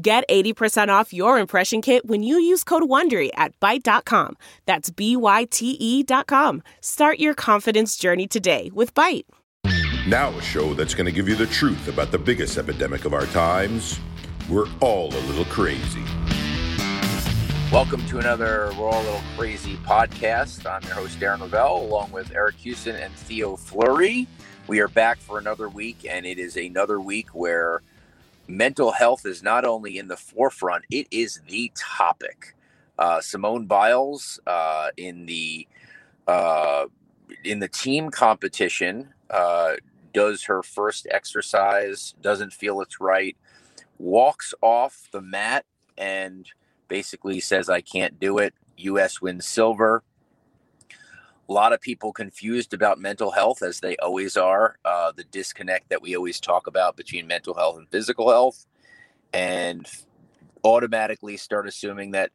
Get 80% off your impression kit when you use code WONDERY at Byte.com. That's B-Y-T-E dot com. Start your confidence journey today with Byte. Now a show that's going to give you the truth about the biggest epidemic of our times. We're all a little crazy. Welcome to another We're All a Little Crazy podcast. I'm your host, Darren Rovell, along with Eric Kussin and Theo Fleury. We are back for another week, and it is another week where mental health is not only in the forefront, it is the topic. Uh, Simone Biles uh, in the uh, in the team competition uh, does her first exercise, doesn't feel it's right, walks off the mat, and basically says, "I can't do it." U.S. wins silver a lot of people confused about mental health as they always are uh, the disconnect that we always talk about between mental health and physical health and automatically start assuming that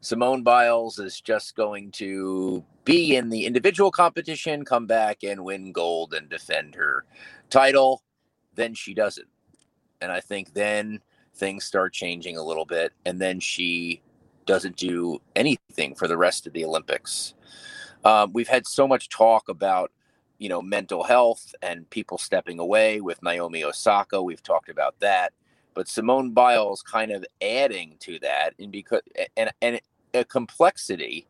simone biles is just going to be in the individual competition come back and win gold and defend her title then she doesn't. And i think then things start changing a little bit and then she doesn't do anything for the rest of the olympics um, we've had so much talk about, you know, mental health and people stepping away with Naomi Osaka. We've talked about that, but Simone Biles kind of adding to that, and because and and a complexity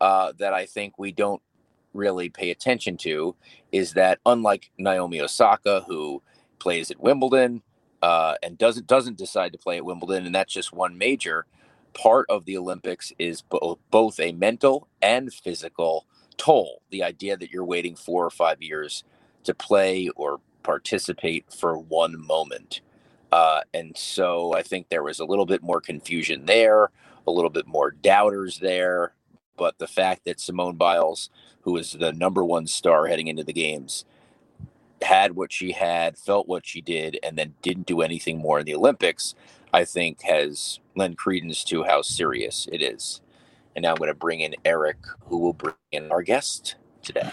uh, that I think we don't really pay attention to is that unlike Naomi Osaka, who plays at Wimbledon uh, and doesn't doesn't decide to play at Wimbledon, and that's just one major part of the Olympics is bo- both a mental and physical toll. The idea that you're waiting four or five years to play or participate for one moment. Uh, and so I think there was a little bit more confusion there, a little bit more doubters there. But the fact that Simone Biles, who was the number one star heading into the games, had what she had, felt what she did, and then didn't do anything more in the Olympics, I think has lend credence to how serious it is. And now I'm going to bring in Eric, who will bring in our guest today.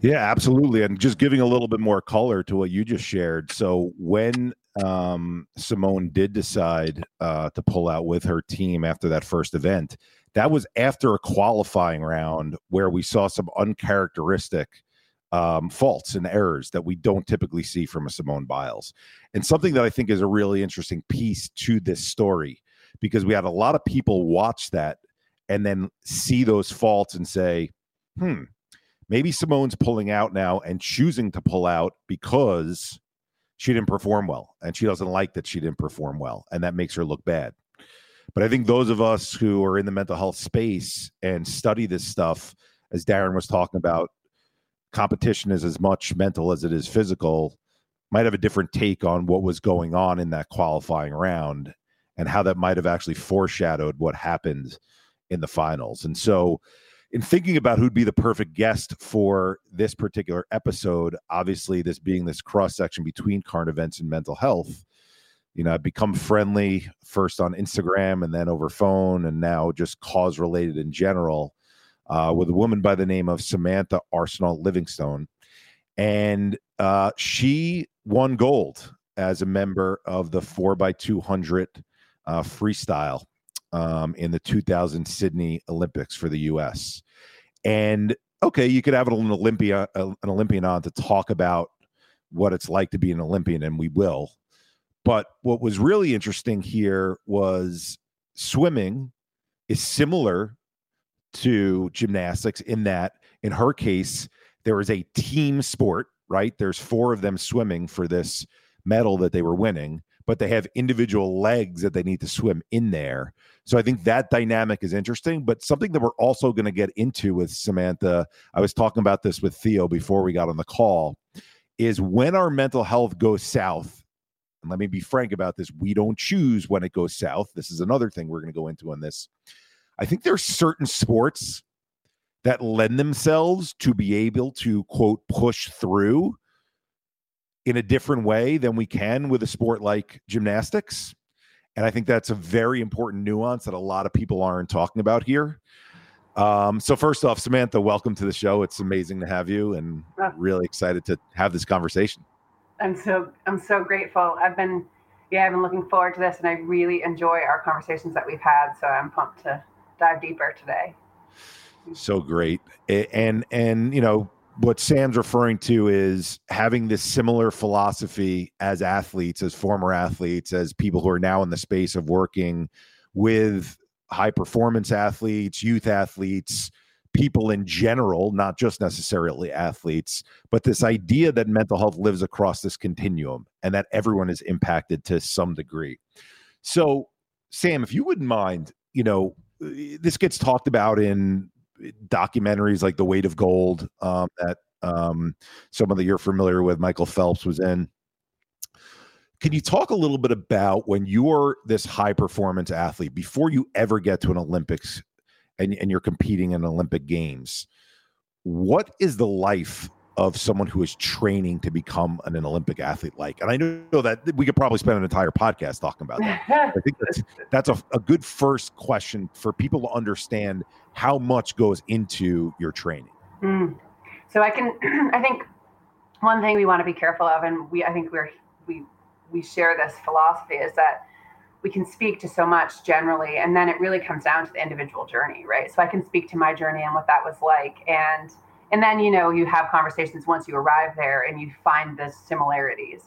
Yeah, absolutely. And just giving a little bit more color to what you just shared. So when um, Simone did decide uh, to pull out with her team after that first event, that was after a qualifying round where we saw some uncharacteristic um, faults and errors that we don't typically see from a Simone Biles. And something that I think is a really interesting piece to this story, because we had a lot of people watch that and then see those faults and say, hmm, maybe Simone's pulling out now and choosing to pull out because she didn't perform well and she doesn't like that she didn't perform well and that makes her look bad. But I think those of us who are in the mental health space and study this stuff, as Darren was talking about, competition is as much mental as it is physical might have a different take on what was going on in that qualifying round and how that might have actually foreshadowed what happened in the finals. And so, in thinking about who'd be the perfect guest for this particular episode, obviously, this being this cross section between current events and mental health, you know, I've become friendly first on Instagram and then over phone, and now just cause related in general uh, with a woman by the name of Samantha Arsenault-Livingstone. And uh, she won gold as a member of the 4x200 uh, freestyle um, in the 2000 Sydney Olympics for the U.S. And okay, you could have an Olympia, uh, an Olympian on to talk about what it's like to be an Olympian, and we will. But what was really interesting here was swimming is similar to gymnastics in that in her case there was a team sport right there's four of them swimming for this medal that they were winning but they have individual legs that they need to swim in there so i think that dynamic is interesting but something that we're also going to get into with samantha i was talking about this with theo before we got on the call is when our mental health goes south And let me be frank about this. We don't choose when it goes south. This is another thing we're going to go into on this. I think there are certain sports that lend themselves to be able to quote push through in a different way than we can with a sport like gymnastics. And I think that's a very important nuance that a lot of people aren't talking about here. Um, so first off, Samantha, welcome to the show. It's amazing to have you and oh. really excited to have this conversation. I'm so I'm so grateful. I've been yeah, I've been looking forward to this and I really enjoy our conversations that we've had. So I'm pumped to dive deeper today. So great. And and you know, what Sam's referring to is having this similar philosophy as athletes, as former athletes, as people who are now in the space of working with high performance athletes, youth athletes, people in general, not just necessarily athletes, but this idea that mental health lives across this continuum and that everyone is impacted to some degree. So, Sam, if you wouldn't mind, you know, this gets talked about in documentaries like The Weight of Gold um, that um, someone that you're familiar with, Michael Phelps, was in. Can you talk a little bit about when you're this high performance athlete before you ever get to an Olympics and, and you're competing in Olympic Games? What is the life of someone who is training to become an, an, Olympic athlete like? And I know that we could probably spend an entire podcast talking about that. I think that's, that's a, a good first question for people to understand how much goes into your training. Mm. So I can, I think one thing we want to be careful of, and we, I think we're, we, we share this philosophy is that we can speak to so much generally, and then it really comes down to the individual journey, right? So I can speak to my journey and what that was like. And and then you know you have conversations once you arrive there and you find the similarities.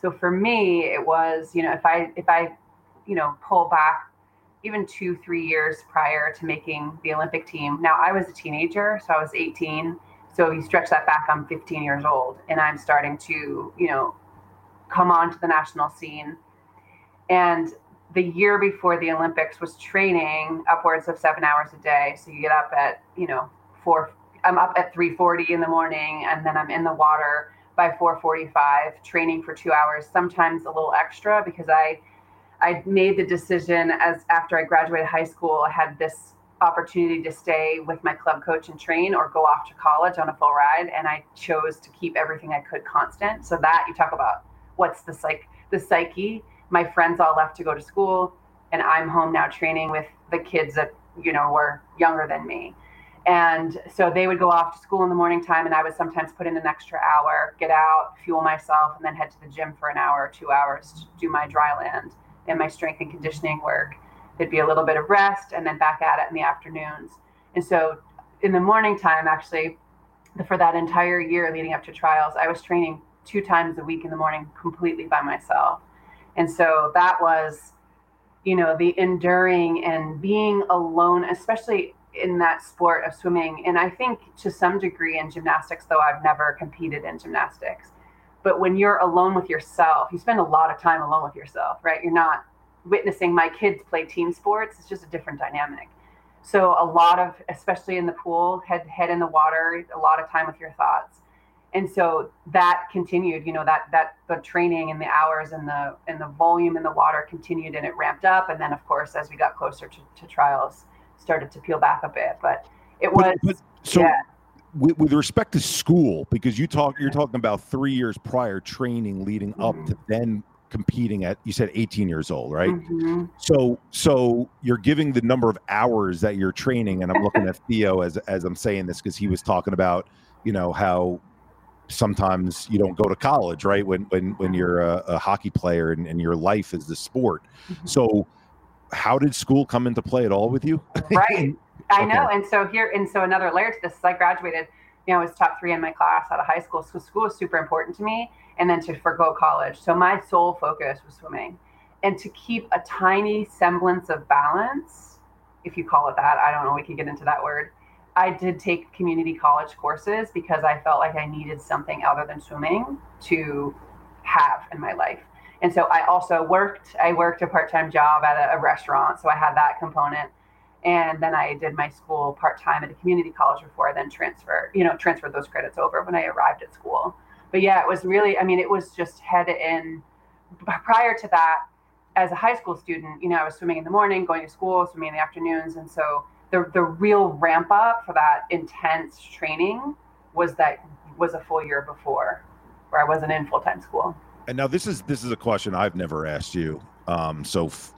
So for me it was you know if i if i you know pull back even two three years prior to making the olympic team. Now i was a teenager so i was 18 so you stretch that back i'm 15 years old and i'm starting to you know come onto the national scene. And the year before the olympics was training upwards of seven hours a day. So you get up at you know four I'm up at 3:40 in the morning, and then I'm in the water by 4:45, training for two hours, sometimes a little extra because I I made the decision as after I graduated high school, I had this opportunity to stay with my club coach and train or go off to college on a full ride and I chose to keep everything I could constant. So that you talk about what's the psych the psyche. My friends all left to go to school and I'm home now training with the kids that, you know, were younger than me. And so they would go off to school in the morning time, and I would sometimes put in an extra hour, get out, fuel myself, and then head to the gym for an hour or two hours to do my dry land and my strength and conditioning work. There'd be a little bit of rest, and then back at it in the afternoons. And so in the morning time, actually, for that entire year leading up to trials, I was training two times a week in the morning completely by myself. And so that was, you know, the enduring and being alone, especially in that sport of swimming. And I think to some degree in gymnastics, though I've never competed in gymnastics. But when you're alone with yourself, you spend a lot of time alone with yourself, right? You're not witnessing my kids play team sports. It's just a different dynamic. So a lot of, especially in the pool, head head in the water, a lot of time with your thoughts. And so that continued, you know, that that the training and the hours and the and the volume in the water continued and it ramped up. And then of course, as we got closer to, to trials, started to peel back a bit. But it was but, but, so yeah. with, with, respect to school, because you talk you're talking about three years prior training leading mm-hmm. up to mm-hmm. then competing at you said 18 years old right mm-hmm. so so you're giving the number of hours that you're training and i'm looking at theo as as i'm saying this because he was talking about you know how sometimes you don't go to college right when when when you're a, a hockey player and, and, your life is the sport mm-hmm. so how did school come into play at all with you? right. I okay. know. And so here, and so another layer to this is I graduated, you know, I was top three in my class out of high school. So school was super important to me. And then to forego college. So my sole focus was swimming. And to keep a tiny semblance of balance, if you call it that, I don't know, we could get into that word. I did take community college courses because I felt like I needed something other than swimming to have in my life. And so I also worked, I worked a part time job at a, a, restaurant. So I had that component. And then I did my school part time at a community college before I then transferred, you know, transferred those credits over when I arrived at school. But yeah, it was really, I mean, it was just head in prior to that, as a high school student, you know, I was swimming in the morning, going to school, swimming in the afternoons, and so the the real ramp up for that intense training was that was a full year before, where I wasn't in full time school. And now this is this is a question I've never asked you. Um, so f-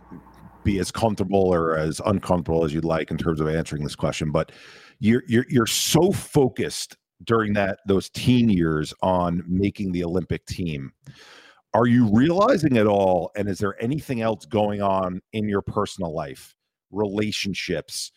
be as comfortable or as uncomfortable as you'd like in terms of answering this question. But you're you're you're so focused during that those teen years on making the Olympic team. Are you realizing at all? And is there anything else going on in your personal life, relationships,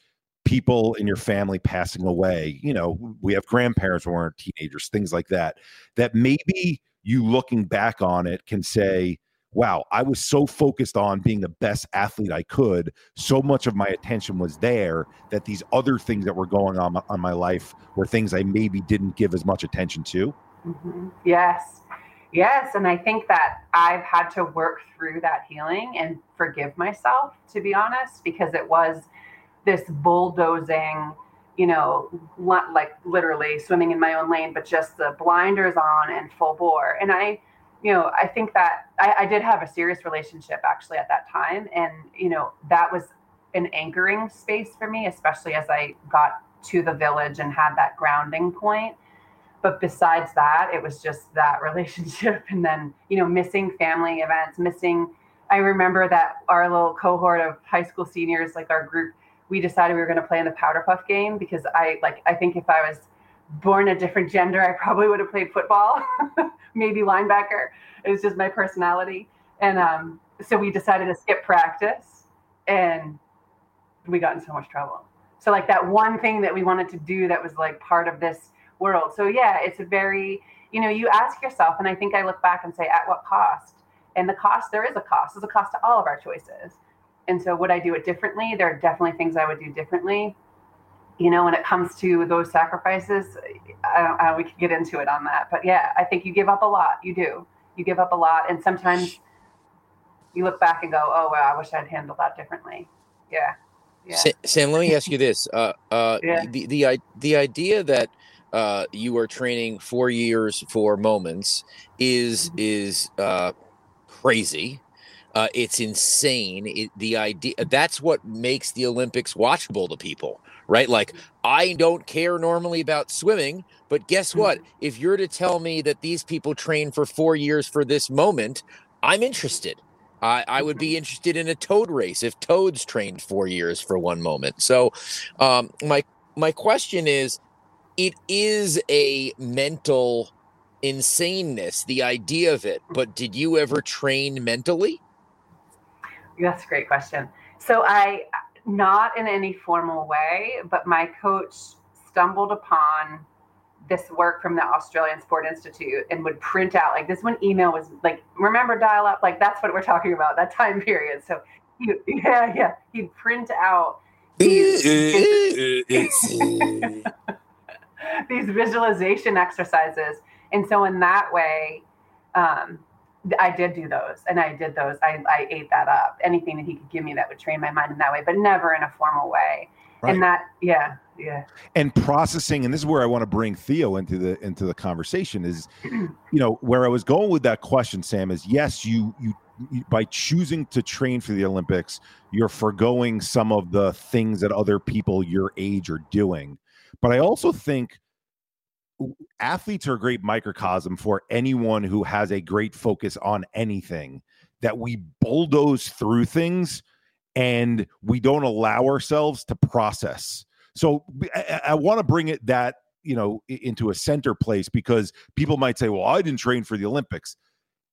people in your family passing away? You know, we have grandparents when we're teenagers, things like that. That maybe you looking back on it can say, wow, I was so focused on being the best athlete I could. So much of my attention was there that these other things that were going on on my life were things I maybe didn't give as much attention to. Mm-hmm. Yes. Yes. And I think that I've had to work through that healing and forgive myself, to be honest, because it was this bulldozing, you know, like literally swimming in my own lane, but just the blinders on and full bore. And I, you know, I think that I, I, did have a serious relationship actually at that time. And, you know, that was an anchoring space for me, especially as I got to the village and had that grounding point. But besides that, it was just that relationship. And then, you know, missing family events, missing. I remember that our little cohort of high school seniors, like our group, we decided we were going to play in the powder puff game because I like, I think if I was born a different gender, I probably would have played football, maybe linebacker. It was just my personality. And um, so we decided to skip practice and we got in so much trouble. So, like that one thing that we wanted to do that was like part of this world. So, yeah, it's a very, you know, you ask yourself, and I think I look back and say, at what cost? And the cost, there is a cost. There's a cost to all of our choices. And so, would I do it differently? There are definitely things I would do differently you know, when it comes to those sacrifices, I I, we could get into it on that. But yeah, I think you give up a lot. You do. You give up a lot, and sometimes you look back and go, "Oh, wow, I wish I'd handled that differently." Yeah. Yeah. Sam, let me ask you this: uh, uh, yeah. the the the idea that uh, you are training four years for moments is mm-hmm. is uh, crazy. Uh, it's insane. It, the idea that's what makes the Olympics watchable to people right? Like, I don't care normally about swimming, but guess what? Mm-hmm. If you're to tell me that these people train for four years for this moment, I'm interested. I, I would be mm-hmm. interested in a toad race if toads trained four years for one moment. So, um, my my question is, it is a mental insaneness, the idea of it. But did you ever train mentally? That's a great question. So I not in any formal way, but my coach stumbled upon this work from the Australian Sport Institute and would print out like this one email was like remember dial up like that's what we're talking about that time period so he, yeah yeah he'd print out these, these visualization exercises and so in that way um, I did do those and I did those. I, I ate that up. Anything that he could give me that would train my mind in that way, but never in a formal way. Right. And that, yeah, yeah. And processing, and this is where I want to bring Theo into the into the conversation is, you know, where I was going with that question, Sam, is yes, you you, you by choosing to train for the Olympics, you're foregoing some of the things that other people your age are doing. But I also think athletes are a great microcosm for anyone who has a great focus on anything that we bulldoze through things and we don't allow ourselves to process. So i, I want to bring it that you know into a center place because people might say well i didn't train for the olympics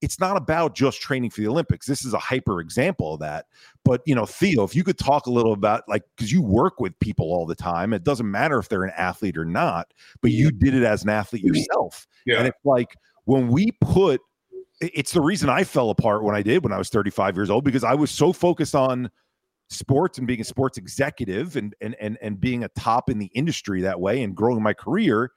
it's not about just training for the Olympics. This is a hyper example of that. But you know, Theo, if you could talk a little about like because you work with people all the time, it doesn't matter if they're an athlete or not, but you did it as an athlete mm-hmm. yourself. Yeah. And it's like when we put it's the reason I fell apart when I did when I was 35 years old because I was so focused on sports and being a sports executive and and and and being a top in the industry that way and growing my career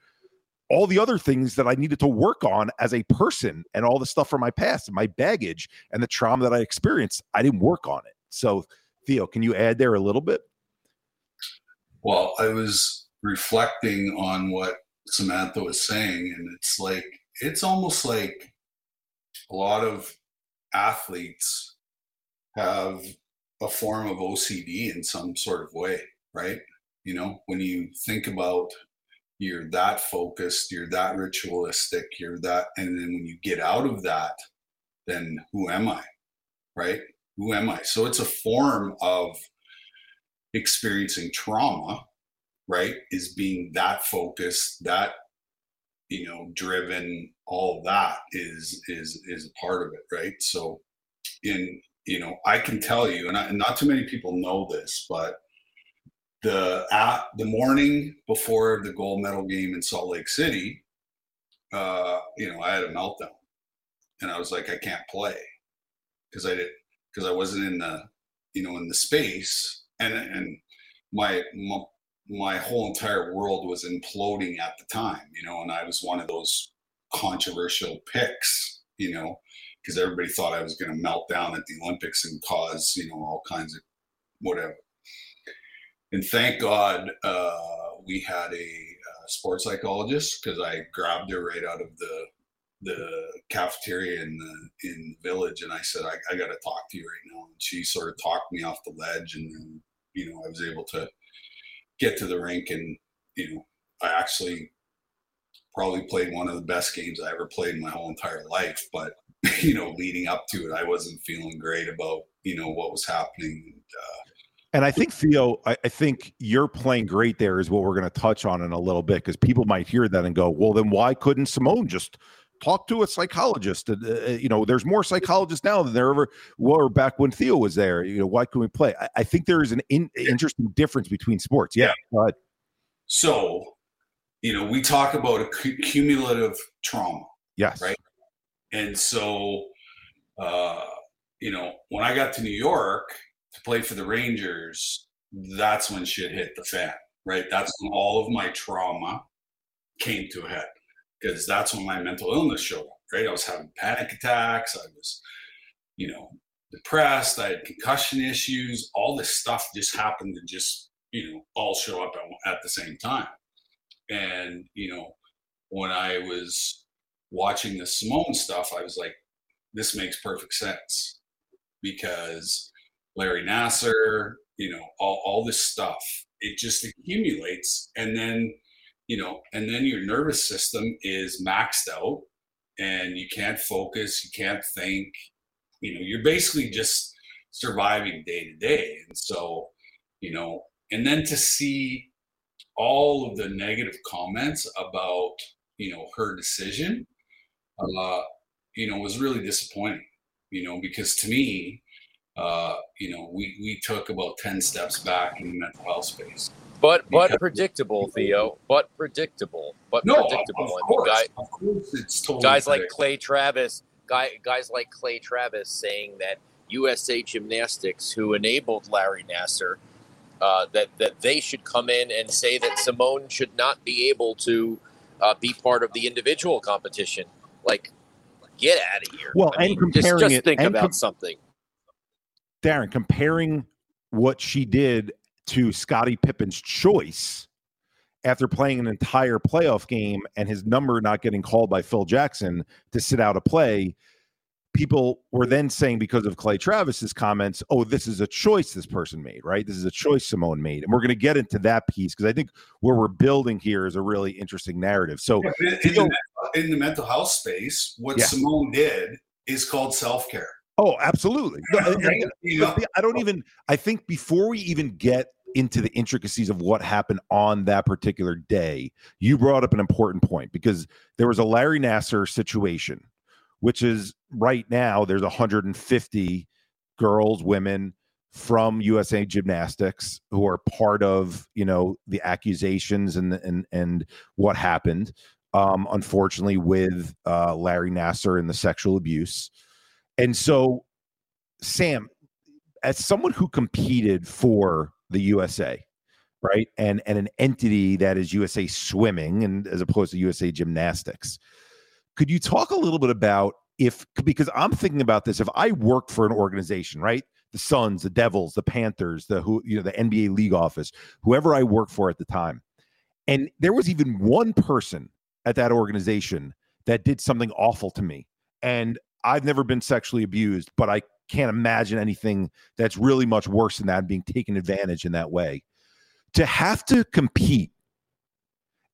all the other things that I needed to work on as a person and all the stuff from my past and my baggage and the trauma that I experienced, I didn't work on it. So, Theo, can you add there a little bit? Well, I was reflecting on what Samantha was saying, and it's like, it's almost like a lot of athletes have a form of OCD in some sort of way, right? You know, when you think about you're that focused, you're that ritualistic, you're that, and then when you get out of that, then who am I? Right? Who am I? So it's a form of experiencing trauma, right? Is being that focused, that you know, driven, all that is is is a part of it, right? So in you know, I can tell you, and, I, and not too many people know this, but the at the morning before the gold medal game in Salt Lake City, uh, you know, I had a meltdown, and I was like, I can't play. Because I did because I wasn't in the you know in the space, and and my, my my whole entire world was imploding at the time, you know, and I was one of those controversial picks, you know, because everybody thought I was going to melt down at the Olympics and cause, you know, all kinds of whatever. And thank God uh, we had a uh, sports psychologist because I grabbed her right out of the the cafeteria in the in the village, and I said, I, I got to talk to you right now. And she sort of talked me off the ledge, and then you know I was able to get to the rink, and you know I actually probably played one of the best games I ever played in my whole entire life. But you know, leading up to it, I wasn't feeling great about you know what was happening. And, uh, and I think Theo, I, I, think you're playing great there is what we're going to touch on in a little bit because people might hear that and go, well, then why couldn't Simone just talk to a psychologist? Uh, uh, you know, there's more psychologists now than there ever were back when Theo was there. You know, why couldn't we play? I, I think there is an in, interesting difference between sports. Yeah. yeah. So, you know, we talk about a cumulative trauma. Yes. Right. And so, uh, you know, when I got to New York to play for the Rangers, that's when shit hit the fan, right? That's when all of my trauma came to a head because that's when my mental illness showed up, right? I was having panic attacks. I was, you know, depressed. I had concussion issues. All this stuff just happened to just, you know, all show up at, at the same time. And, you know, when I was watching the Simone stuff, I was like, this makes perfect sense because Larry Nassar, you know, all, all this stuff, it just accumulates. And then, you know, and then your nervous system is maxed out and you can't focus, you can't think, you know, you're basically just surviving day to day. And so, you know, and then to see all of the negative comments about, you know, her decision uh, you know, was really disappointing. You know, because to me, uh, you know, we we took about ten steps back in the mental health space. But but predictable, Theo. But predictable. But no, predictable. Of, of course, guy, of course, it's totally guys like Clay Travis, guy, guys like Clay Travis saying that USA Gymnastics, who enabled Larry Nassar, uh, that that they should come in and say that Simone should not be able to uh, be part of the individual competition. Like, get out of here. Well, I and mean, comparing just, just it, think about com- something. Darren, comparing what she did to Scottie Pippen's choice after playing an entire playoff game and his number not getting called by Phil Jackson to sit out a play people were then saying because of Clay Travis's comments, oh, this is a choice this person made, right? This is a choice Simone made. And we're going to get into that piece because I think where we're building here is a really interesting narrative. So, in, in, the, in, the, mental health space, what yeah. Simone did is called self care. Oh, absolutely. I don't even, I think before we even get into the intricacies of what happened on that particular day, you brought up an important point because there was a Larry Nassar situation which is right now there's 150 girls, women from USA Gymnastics who are part of you know the accusations and and and what happened. Um, unfortunately, with uh, Larry Nassar and the sexual abuse, and so Sam, as someone who competed for the USA, right, and and an entity that is USA Swimming and as opposed to USA Gymnastics, could you talk a little bit about if because I'm thinking about this if I worked for an organization, right? The Suns, the Devils, the Panthers, the who you know the NBA league office, whoever I worked for at the time. And there was even one person at that organization that did something awful to me. And I've never been sexually abused, but I can't imagine anything that's really much worse than that being taken advantage in that way. To have to compete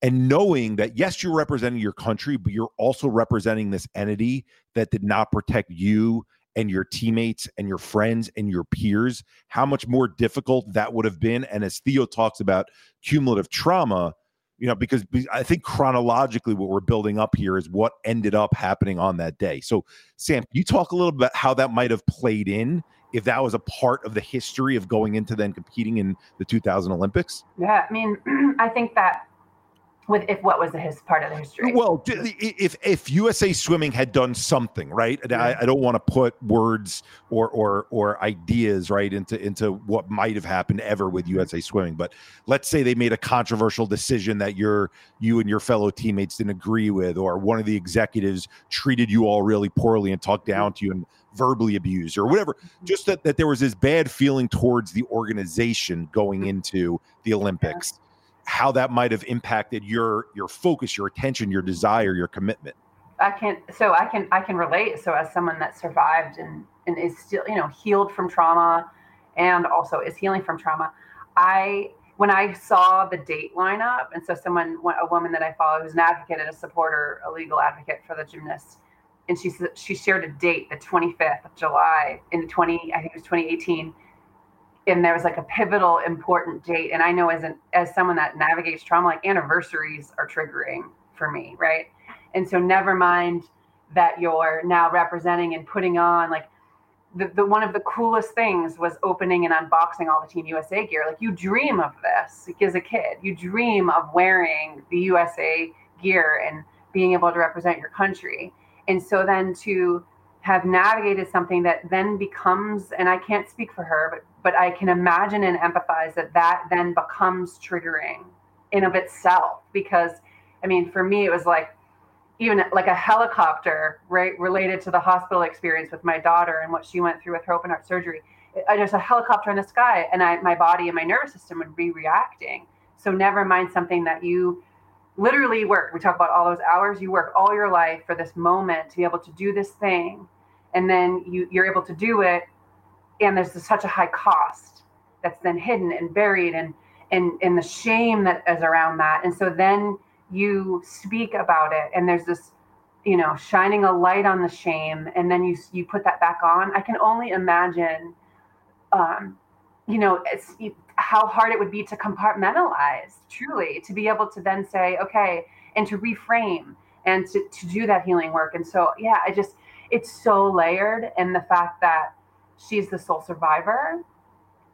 and knowing that yes you're representing your country but you're also representing this entity that did not protect you and your teammates and your friends and your peers how much more difficult that would have been and as theo talks about cumulative trauma you know because i think chronologically what we're building up here is what ended up happening on that day. So sam you talk a little bit about how that might have played in if that was a part of the history of going into then competing in the 2000 olympics? Yeah i mean i think that with if what was his part of the history. Well, if if USA Swimming had done something right, yeah. I, I, don't want to put words or or or ideas right into into what might have happened ever with. USA Swimming, but let's say they made a controversial decision that your you and your fellow teammates didn't agree with, or one of the executives treated you all really poorly and talked down to you and verbally abused or whatever mm-hmm. just that, that there was this bad feeling towards the organization going mm-hmm. into the olympics yeah how that might have impacted your your focus, your attention, your desire, your commitment. I can so I can I can relate. So as someone that survived and and is still you know healed from trauma, and also is healing from trauma, I when I saw the date line up, and so someone a woman that I follow who's an advocate and a supporter, a legal advocate for the gymnast, and she she shared a date, the 25th of July in 20 I think it was 2018 and there was like a pivotal important date and i know as an as someone that navigates trauma like anniversaries are triggering for me right? And so never mind that you're now representing and putting on like the, the one of the coolest things was opening and unboxing all the team usa gear. Like you dream of this like as a kid you dream of wearing the usa gear and being able to represent your country. And so then to have navigated something that then becomes and i can't speak for her but but I can imagine and empathize that that then becomes triggering in of itself because I mean for me it was like even like a helicopter right related to the hospital experience with my daughter and what she went through with her open heart surgery. There's a helicopter in the sky and I my body and my nervous system would be reacting. So never mind something that you literally work. We talk about all those hours you work all your life for this moment to be able to do this thing. And then you you're able to do it and there's such a high cost that's then hidden and buried and and and the shame that is around that. And so then you speak about it and there's this you know shining a light on the shame and then you you put that back on. I can only imagine um you know it's how hard it would be to compartmentalize truly to be able to then say okay and to reframe and to, to do that healing work. And so yeah i just it's so layered and the fact that she's the sole survivor,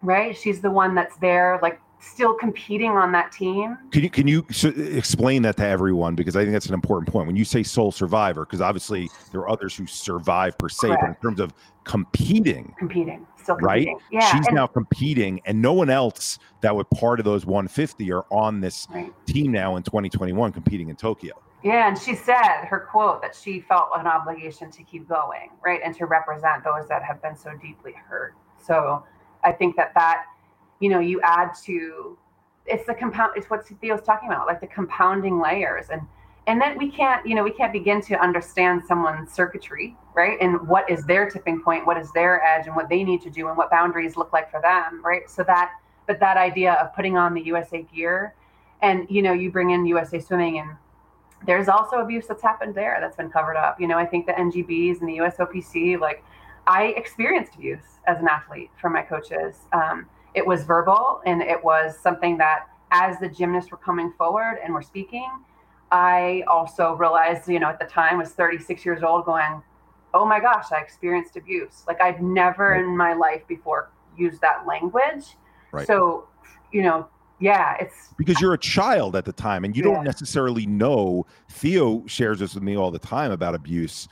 right? She's the one that's there, like still competing on that team. Can you can you explain that to everyone because I think that's an important point when you say sole survivor because obviously there are others who survive per se, Correct. but in terms of competing, competing, still competing. right? Yeah, she's and, now competing, and no one else that was part of those 150 are on this right. team now in 2021 competing in Tokyo. Yeah, and she said her quote that she felt an obligation to keep going, right, and to represent those that have been so deeply hurt. So I think that that, you know, you add to it's the compound. It's what Theo's talking about, like the compounding layers, and and then we can't, you know, we can't begin to understand someone's circuitry, right, and what is their tipping point, what is their edge, and what they need to do, and what boundaries look like for them, right. So that, but that idea of putting on the USA gear, and you know, you bring in USA Swimming and there's also abuse that's happened there that's been covered up. You know, I think the NGBs and the USOPC, like I experienced abuse as an athlete from my coaches. Um, it was verbal and it was something that as the gymnasts were coming forward and were speaking, I also realized, you know, at the time was 36 years old going, oh my gosh, I experienced abuse. Like I've never right. in my life before used that language. Right. So, you know, yeah it's because you're a child at the time and you yeah. don't necessarily know theo shares this with me all the time about abuse.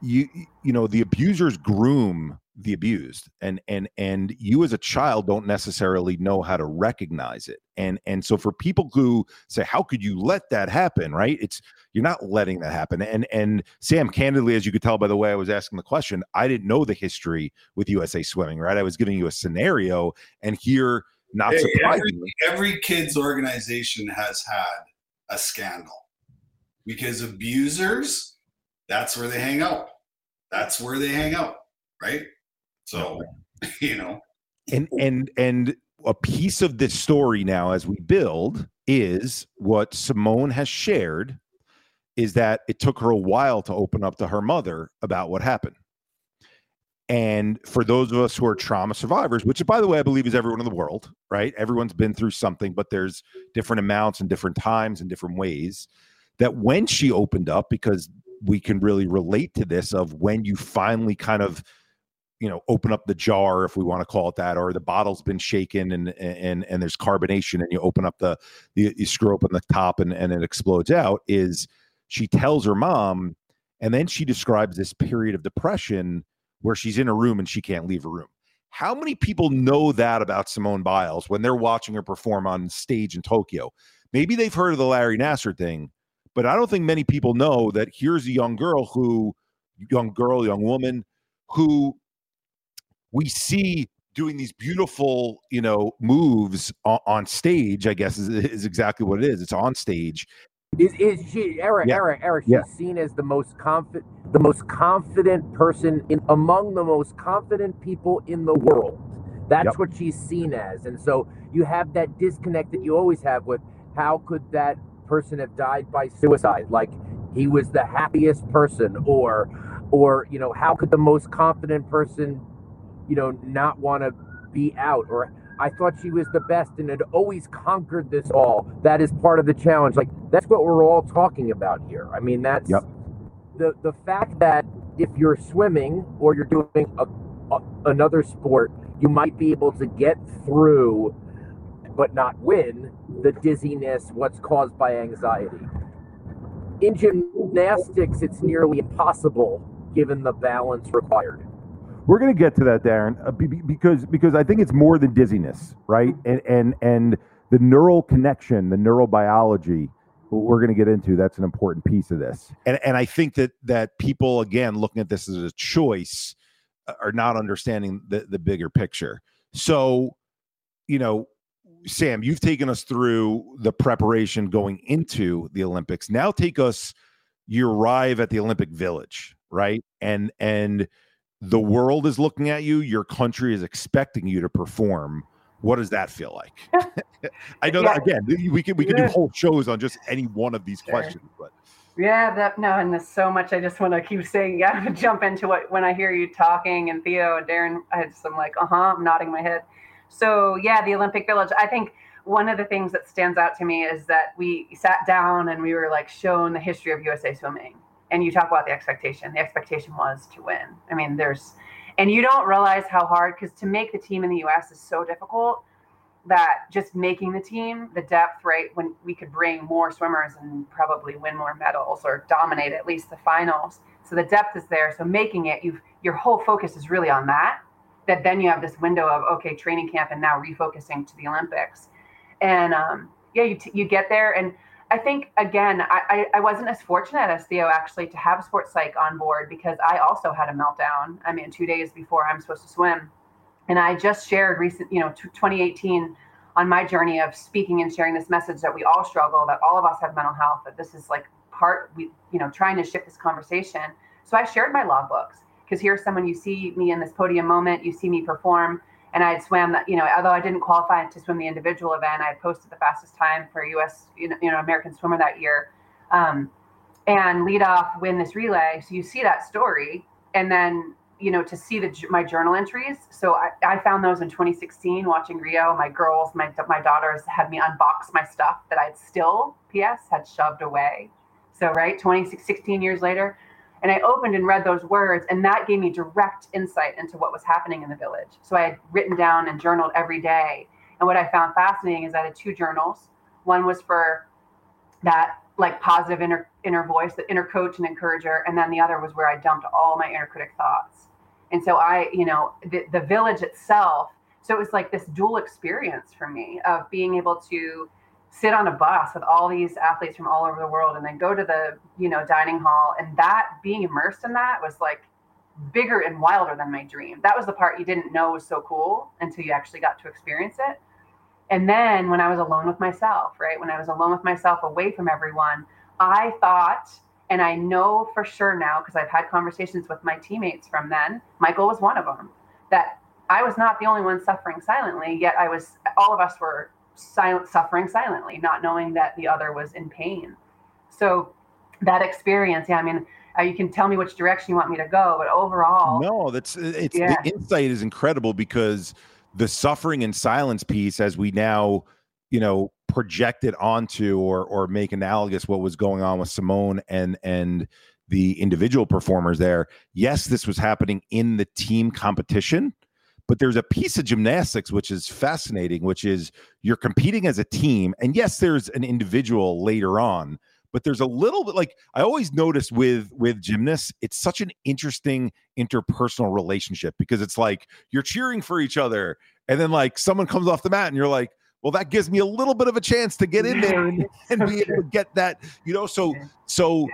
You you know the abusers groom the abused and and and you as a child don't necessarily know how to recognize it. And and so for people who say how could you let that happen? right? It's you're not letting that happen. And and sam candidly as you could tell by the way i was asking the question i didn't know the history with usa swimming right? I was giving you a scenario and here not hey, surprisingly. Every, every kids organization has had a scandal because abusers, that's where they hang out. that's where they hang out, right? So, you know, and and and a piece of this story now as we build is what Simone has shared is that it took her a while to open up to her mother about what happened. And for those of us who are trauma survivors, which by the way, I believe is everyone in the world, right? Everyone's been through something, but there's different amounts and different times and different ways that when she opened up, because we can really relate to this of when you finally kind of you know open up the jar if we want to call it that or the bottle's been shaken and and and there's carbonation and you open up the you, you screw open the top and and it explodes out is she tells her mom and then she describes this period of depression where she's in a room and she can't leave a room how many people know that about Simone Biles when they're watching her perform on stage in Tokyo maybe they've heard of the Larry Nassar thing but I don't think many people know that here's a young girl who, young girl, young woman who we see doing these beautiful, you know, moves on, on stage. I guess is, is exactly what it is. It's on stage. Is is she Eric? Yeah. Eric? Eric? She's yeah. seen as the most confident, the most confident person in among the most confident people in the world. That's yep. what she's seen as, and so you have that disconnect that you always have with how could that person have died by suicide like he was the happiest person or or you know how could the most confident person you know not want to be out or I thought she was the best and had always conquered this all. That is part of the challenge. Like that's what we're all talking about here. I mean, that's yep. the the fact that if you're swimming or you're doing a, a, another sport, you might be able to get through but not win the dizziness, what's caused by anxiety. In gymnastics, it's nearly impossible given the balance required. We're going to get to that, Darren, uh, because because I think it's more than dizziness, right? And and and the neural connection, the neurobiology, we're going to get into, that's an important piece of this. And and I think that that people again looking at this as a choice uh, are not understanding the the bigger picture. So, you know, Sam, you've taken us through the preparation going into the Olympics. Now take us you arrive at the Olympic Village, right? And and the world is looking at you, your country is expecting you to perform. What does that feel like? I know yeah. that again, we could we could do whole shows on just any one of these sure. questions, but yeah, that no, and there's so much. I just want to keep saying, yeah, jump into it when I hear you talking and Theo and Darren. I just, I'm like, uh huh, I'm nodding my head. So yeah, the Olympic Village. I think one of the things that stands out to me is that we sat down and we were like shown the history of USA swimming. And you talk about the expectation. The expectation was to win. I mean, there's, and you don't realize how hard because to make the team in the US is so difficult that just making the team, the depth, right? When we could bring more swimmers and probably win more medals or dominate at least the finals. So the depth is there. So making it, you've your whole focus is really on that that then you have this window of okay training camp and now refocusing to the olympics and um, yeah you, t- you get there and i think again I, I, wasn't as fortunate as theo actually to have sports psych on board because i also had a meltdown. I mean two days before i'm supposed to swim. And i just shared recent you know t- 2018 on my journey of speaking and sharing this message that we all struggle that all of us have mental health that this is like part we you know trying to shift this conversation. So i shared my logbooks because here's someone you see me in this podium moment, you see me perform, and I had swam that, you know, although I didn't qualify to swim the individual event, I posted the fastest time for U.S. you know, American swimmer that year, um, and lead off win this relay. So you see that story, and then you know to see the my journal entries. So I, I found those in 2016 watching Rio. My girls, my my daughters had me unbox my stuff that I'd still, P.S. had shoved away. So right, 26, 16 years later, and I opened and read those words, and that gave me direct insight into what was happening in the village. So I had written down and journaled every day. And what I found fascinating is I had two journals. One was for that like positive inner inner voice, the inner coach and encourager, and then the other was where I dumped all my inner critic thoughts. And so I, you know, the, the village itself. So it was like this dual experience for me of being able to sit on a bus with all these athletes from all over the world and then go to the you know dining hall and that being immersed in that was like bigger and wilder than my dream. That was the part you didn't know was so cool until you actually got to experience it. And then when i was alone with myself right when i was alone with myself away from everyone i thought And I know for sure now, because I've had conversations with my teammates from then, Michael was one of them, that I was not the only one suffering silently, yet I was, all of us were silent, suffering silently, not knowing that the other was in pain. So that experience, yeah, I mean, uh, you can tell me which direction you want me to go, but overall, no, that's it's yeah. the insight is incredible because the suffering and silence piece, as we now, you know, project it onto or or make analogous what was going on with Simone and and the individual performers there. Yes, this was happening in the team competition, but there's a piece of gymnastics which is fascinating, which is you're competing as a team, and yes, there's an individual later on, but there's a little bit like I always notice with with gymnasts, it's such an interesting interpersonal relationship because it's like you're cheering for each other, and then like someone comes off the mat and you're like, well, that gives me a little bit of a chance to get in there and, and be able to get that, you know. So so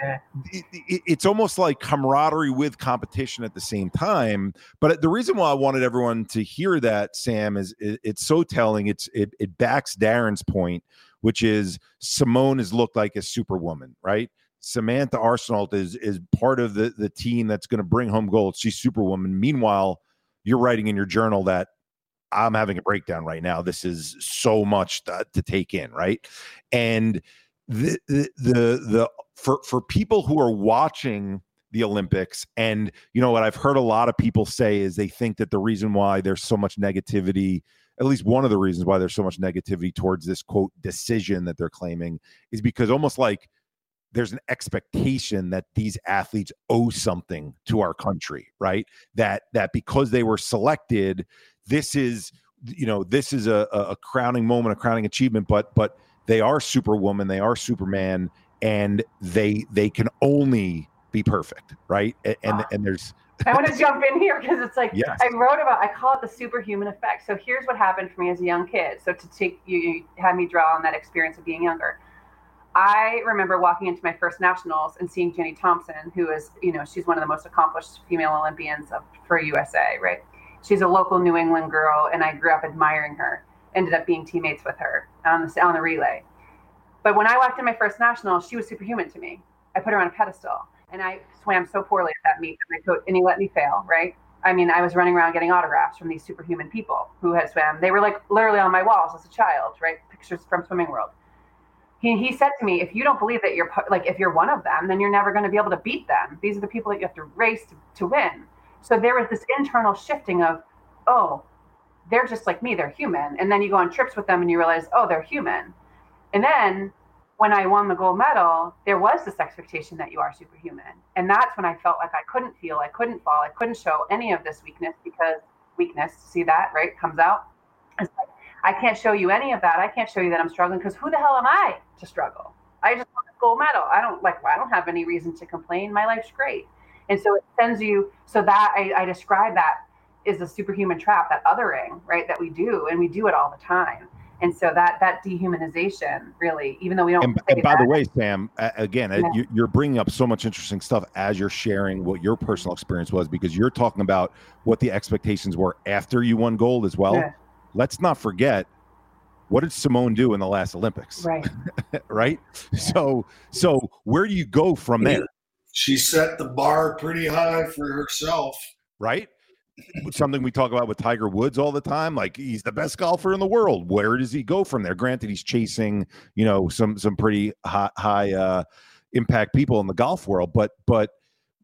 it, it, it's almost like camaraderie with competition at the same time. But the reason why I wanted everyone to hear that, Sam, is it, it's so telling. It's it it backs Darren's point which is Simone has looked like a superwoman, right? Samantha Arsenault is is part of the the team that's going to bring home gold. She's superwoman. Meanwhile, you're writing in your journal that I'm having a breakdown right now. This is so much to, to take in, right? And the, the the the for for people who are watching the Olympics. And you know what I've heard a lot of people say is they think that the reason why there's so much negativity at least one of the reasons why there's so much negativity towards this quote decision that they're claiming is because almost like there's an expectation that these athletes owe something to our country right that that because they were selected this is you know this is a, a crowning moment a crowning achievement but but they are superwoman they are superman and they they can only be perfect right and and, and there's I want to jump in here because it's like yes. I wrote about. I call it the superhuman effect. So here's what happened for me as a young kid. So to take you, you had me draw on that experience of being younger. I remember walking into my first nationals and seeing Jenny Thompson, who is, you know, she's one of the most accomplished female Olympians of, for USA, right? She's a local New England girl, and I grew up admiring her. Ended up being teammates with her on the on the relay. But when I walked in my first national, she was superhuman to me. I put her on a pedestal and I swam so poorly at that meet that my coach and he let me fail, right? I mean, I was running around getting autographs from these superhuman people who had swam. They were like literally on my walls as a child, right? Pictures from Swimming World. He, he said to me, if you don't believe that you're like, if you're one of them, then you're never going to be able to beat them. These are the people that you have to race to, to win. So there was this internal shifting of, oh, they're just like me, they're human. And then you go on trips with them and you realize, oh, they're human. And then when I won the gold medal, there was this expectation that you are superhuman. And that's when I felt like I couldn't feel, I couldn't fall, I couldn't show any of this weakness because weakness, see that, right? Comes out. It's Like, I can't show you any of that. I can't show you that I'm struggling because who the hell am I to struggle? I just won the gold medal. I don't like, I don't have any reason to complain. My life's great. And so it sends you, so that I, I describe that is a superhuman trap, that othering, right? That we do, and we do it all the time and so that that dehumanization really even though we don't and, and by that, the way sam again uh, yeah. you're bringing up so much interesting stuff as you're sharing what your personal experience was because you're talking about what the expectations were after you won gold as well yeah. let's not forget what did simone do in the last olympics right right yeah. so so where do you go from there she set the bar pretty high for herself right something we talk about with Tiger Woods all the time. Like he's the best golfer in the world. Where does he go from there? Granted, he's chasing, you know, some some pretty high, high uh, impact people in the golf world, but but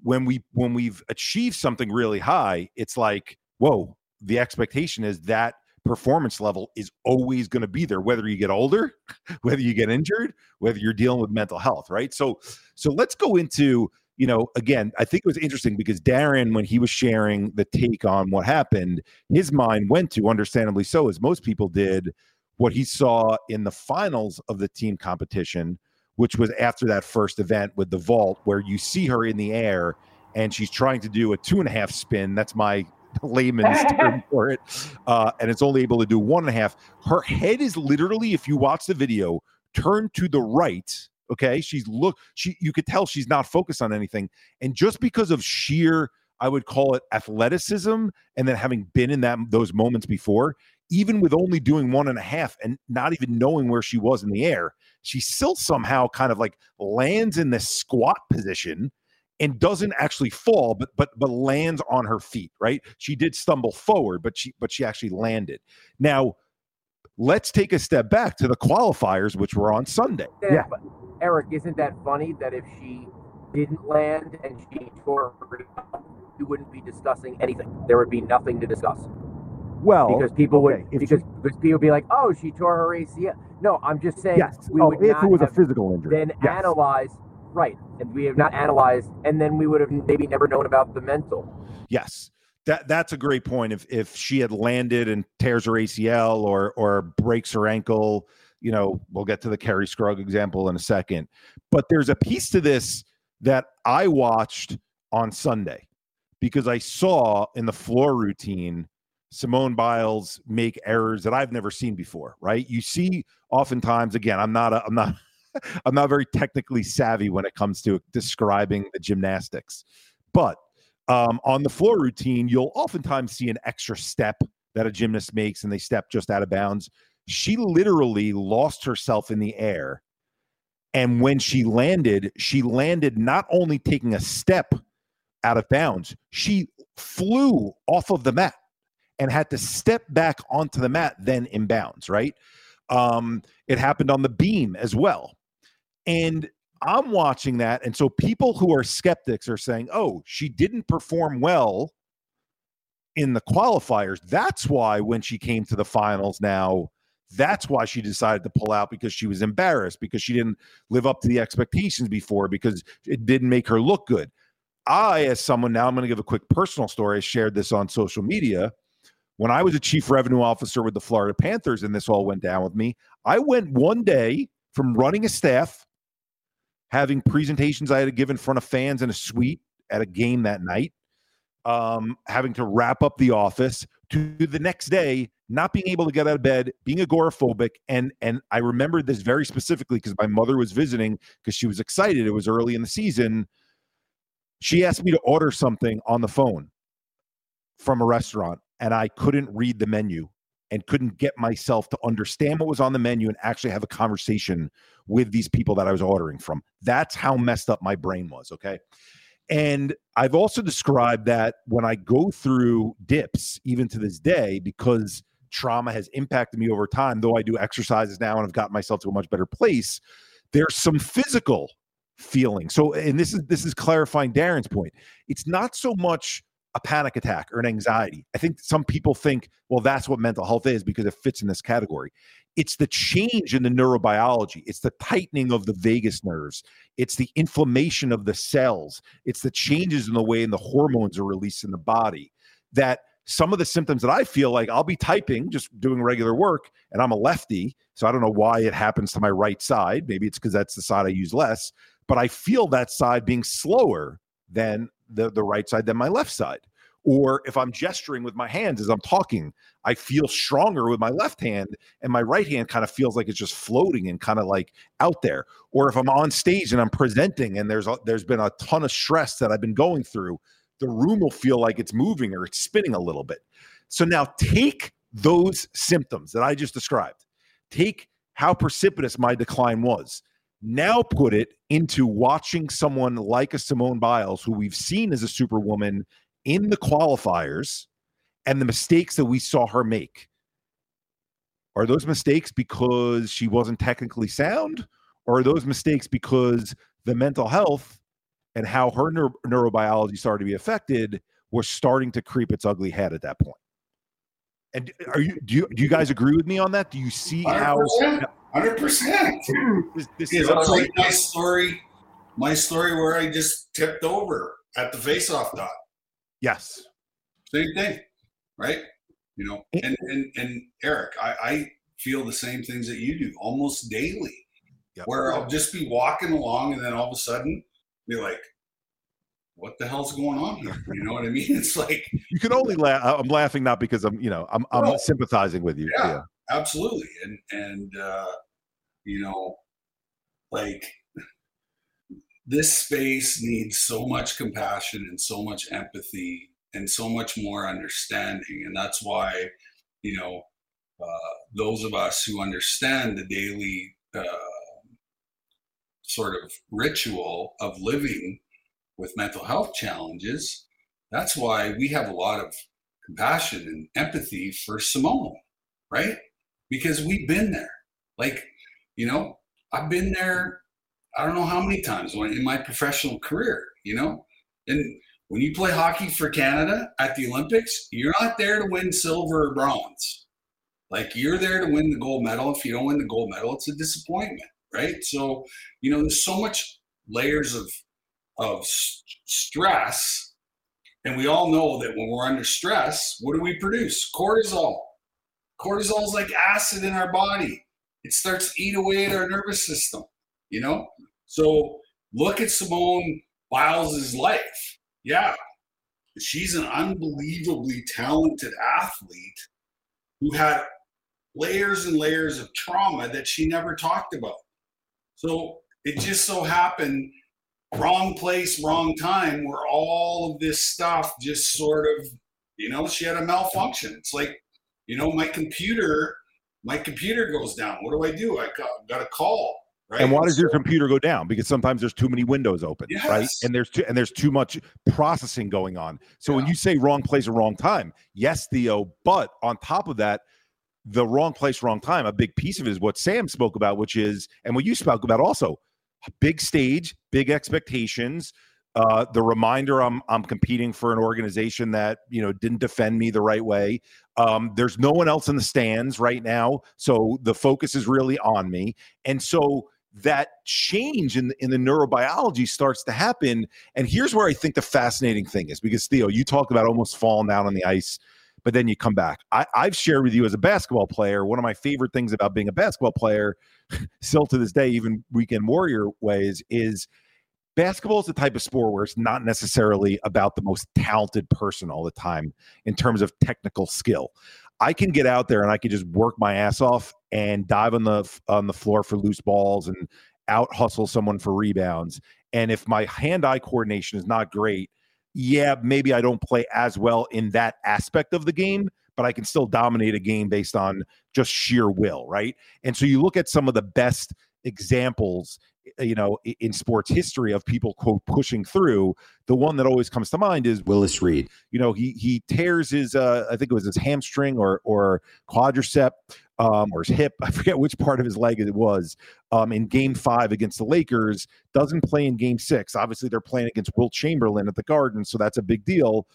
when we when we've achieved something really high, it's like, whoa, the expectation is that performance level is always going to be there whether you get older whether you get injured whether you're dealing with mental health right so so let's go into you know, again, I think it was interesting because Darren, when he was sharing the take on what happened, his mind went to, understandably so, as most people did, what he saw in the finals of the team competition, which was after that first event with the vault, where you see her in the air and she's trying to do a two and a half spin. That's my layman's term for it. Uh, and it's only able to do one and a half. Her head is literally, if you watch the video, turned to the right Okay. She's look, she you could tell she's not focused on anything. And just because of sheer, I would call it athleticism, and then having been in that those moments before, even with only doing one and a half and not even knowing where she was in the air, she still somehow kind of like lands in this squat position and doesn't actually fall, but but but lands on her feet. Right? She did stumble forward, but she but she actually landed. Now, let's take a step back to the qualifiers, which were on Sunday. Yeah, but Eric, isn't that funny that if she didn't land and she tore her, we wouldn't be discussing anything. There would be nothing to discuss. Well, because people okay, would because, because people would be like, "Oh, she tore her ACL." No, I'm just saying. Yes. We oh, would if not it was a physical injury. Then yes. analyze right, and we have not analyzed, and then we would have maybe never known about the mental. Yes. That that's a great point. If if she had landed and tears her ACL or or breaks her ankle, you know, we'll get to the Kerri Strug example in a second. But there's a piece to this that I watched on Sunday because I saw in the floor routine Simone Biles make errors that I've never seen before, right? You see oftentimes again, I'm not a, I'm not I'm not very technically savvy when it comes to describing the gymnastics. But um, on the floor routine, you'll oftentimes see an extra step that a gymnast makes and they step just out of bounds. She literally lost herself in the air. And when she landed, she landed not only taking a step out of bounds, she flew off of the mat and had to step back onto the mat, then in bounds, right? Um, it happened on the beam as well. And I'm watching that. And so people who are skeptics are saying, oh, she didn't perform well in the qualifiers. That's why when she came to the finals now, that's why she decided to pull out because she was embarrassed, because she didn't live up to the expectations before, because it didn't make her look good. I, as someone now, I'm going to give a quick personal story. I shared this on social media. When I was a chief revenue officer with the Florida Panthers and this all went down with me, I went one day from running a staff having presentations I had to give in front of fans in a suite at a game that night, um, having to wrap up the office to the next day not being able to get out of bed, being agoraphobic, and and I remember this very specifically because my mother was visiting because she was excited. It was early in the season. She asked me to order something on the phone from a restaurant, and I couldn't read the menu and couldn't get myself to understand what was on the menu and actually have a conversation with these people that I was ordering from. That's how messed up my brain was. Okay. And I've also described that when I go through dips, even to this day, because trauma has impacted me over time, though I do exercises now and I've gotten myself to a much better place, there's some physical feeling. So, and this is this is clarifying Darren's point. It's not so much a panic attack or an anxiety. I think some people think, well, that's what mental health is because it fits in this category. It's the change in the neurobiology, it's the tightening of the vagus nerves, it's the inflammation of the cells, it's the changes in the way and the hormones are released in the body that some of the symptoms that I feel like I'll be typing, just doing regular work, and I'm a lefty. So I don't know why it happens to my right side. Maybe it's because that's the side I use less, but I feel that side being slower than the, the right side than my left side. Or if I'm gesturing with my hands as I'm talking, I feel stronger with my left hand, and my right hand kind of feels like it's just floating and kind of like out there. Or if I'm on stage and I'm presenting, and there's a, there's been a ton of stress that I've been going through, the room will feel like it's moving or it's spinning a little bit. So now take those symptoms that I just described, take how precipitous my decline was. Now put it into watching someone like a Simone Biles, who we've seen as a superwoman in the qualifiers, and the mistakes that we saw her make. Are those mistakes because she wasn't technically sound? Or are those mistakes because the mental health and how her neuro- neurobiology started to be affected was starting to creep its ugly head at that point. And are you do you do you guys agree with me on that? Do you see 100%, how hundred percent? this, this is like my story. My story where I just tipped over at the face-off dot. yes, Same thing, right? You know, and and and Eric, I, I feel the same things that you do almost daily, Yep. where I'll just be walking along and then all of a sudden be like, "What the hell's going on here?" You know what I mean? It's like you can only laugh. I'm laughing not because I'm you know I'm I'm No. sympathizing with you. Yeah. Yeah. absolutely, and and uh, you know, like this space needs so much compassion and so much empathy and so much more understanding, and that's why you know uh, those of us who understand the daily uh, sort of ritual of living with mental health challenges, that's why we have a lot of compassion and empathy for Simone, right? Because we've been there. Like, you know, I've been there, I don't know how many times when in my professional career, you know? And when you play hockey for Canada at the Olympics, you're not there to win silver or bronze. Like you're there to win the gold medal. If you don't win the gold medal, it's a disappointment, right? So, you know, there's so much layers of of stress, and we all know that when we're under stress, what do we produce? Cortisol. Cortisol is like acid in our body. It starts to eat away at our nervous system, you know? So look at Simone Biles' life. Yeah, she's an unbelievably talented athlete who had layers and layers of trauma that she never talked about. So it just so happened, wrong place, wrong time, where all of this stuff just sort of, you know, she had a malfunction. It's like, you know, my computer, my computer goes down. What do I do? I got, got a call. Right? And why does your computer go down? Because sometimes there's too many windows open, yes. right? And there's too and there's too much processing going on. So yeah. when you say wrong place or wrong time, yes, Theo. But on top of that, the wrong place, wrong time. A big piece of it is what Sam spoke about, which is, and what you spoke about also, big stage, big expectations. Uh, the reminder I'm I'm competing for an organization that you know didn't defend me the right way. Um, there's no one else in the stands right now, so the focus is really on me. And so that change in the, in the neurobiology starts to happen. And here's where I think the fascinating thing is because Theo, you talked about almost falling down on the ice but then you come back. I, I've shared with you as a basketball player, one of my favorite things about being a basketball player, still to this day, even weekend warrior ways, is basketball is the type of sport where it's not necessarily about the most talented person all the time in terms of technical skill. I can get out there and I can just work my ass off and dive on the on the floor for loose balls and out hustle someone for rebounds. And if my hand-eye coordination is not great, yeah, maybe I don't play as well in that aspect of the game, but I can still dominate a game based on just sheer will, right? And so you look at some of the best examples you know in sports history of people quote pushing through the one that always comes to mind is willis reed you know he he tears his uh i think it was his hamstring or or quadricep um, or his hip. I forget which part of his leg it was um, in game five against the Lakers. Doesn't play in game six. Obviously, they're playing against Wilt Chamberlain at the Garden, so that's a big deal.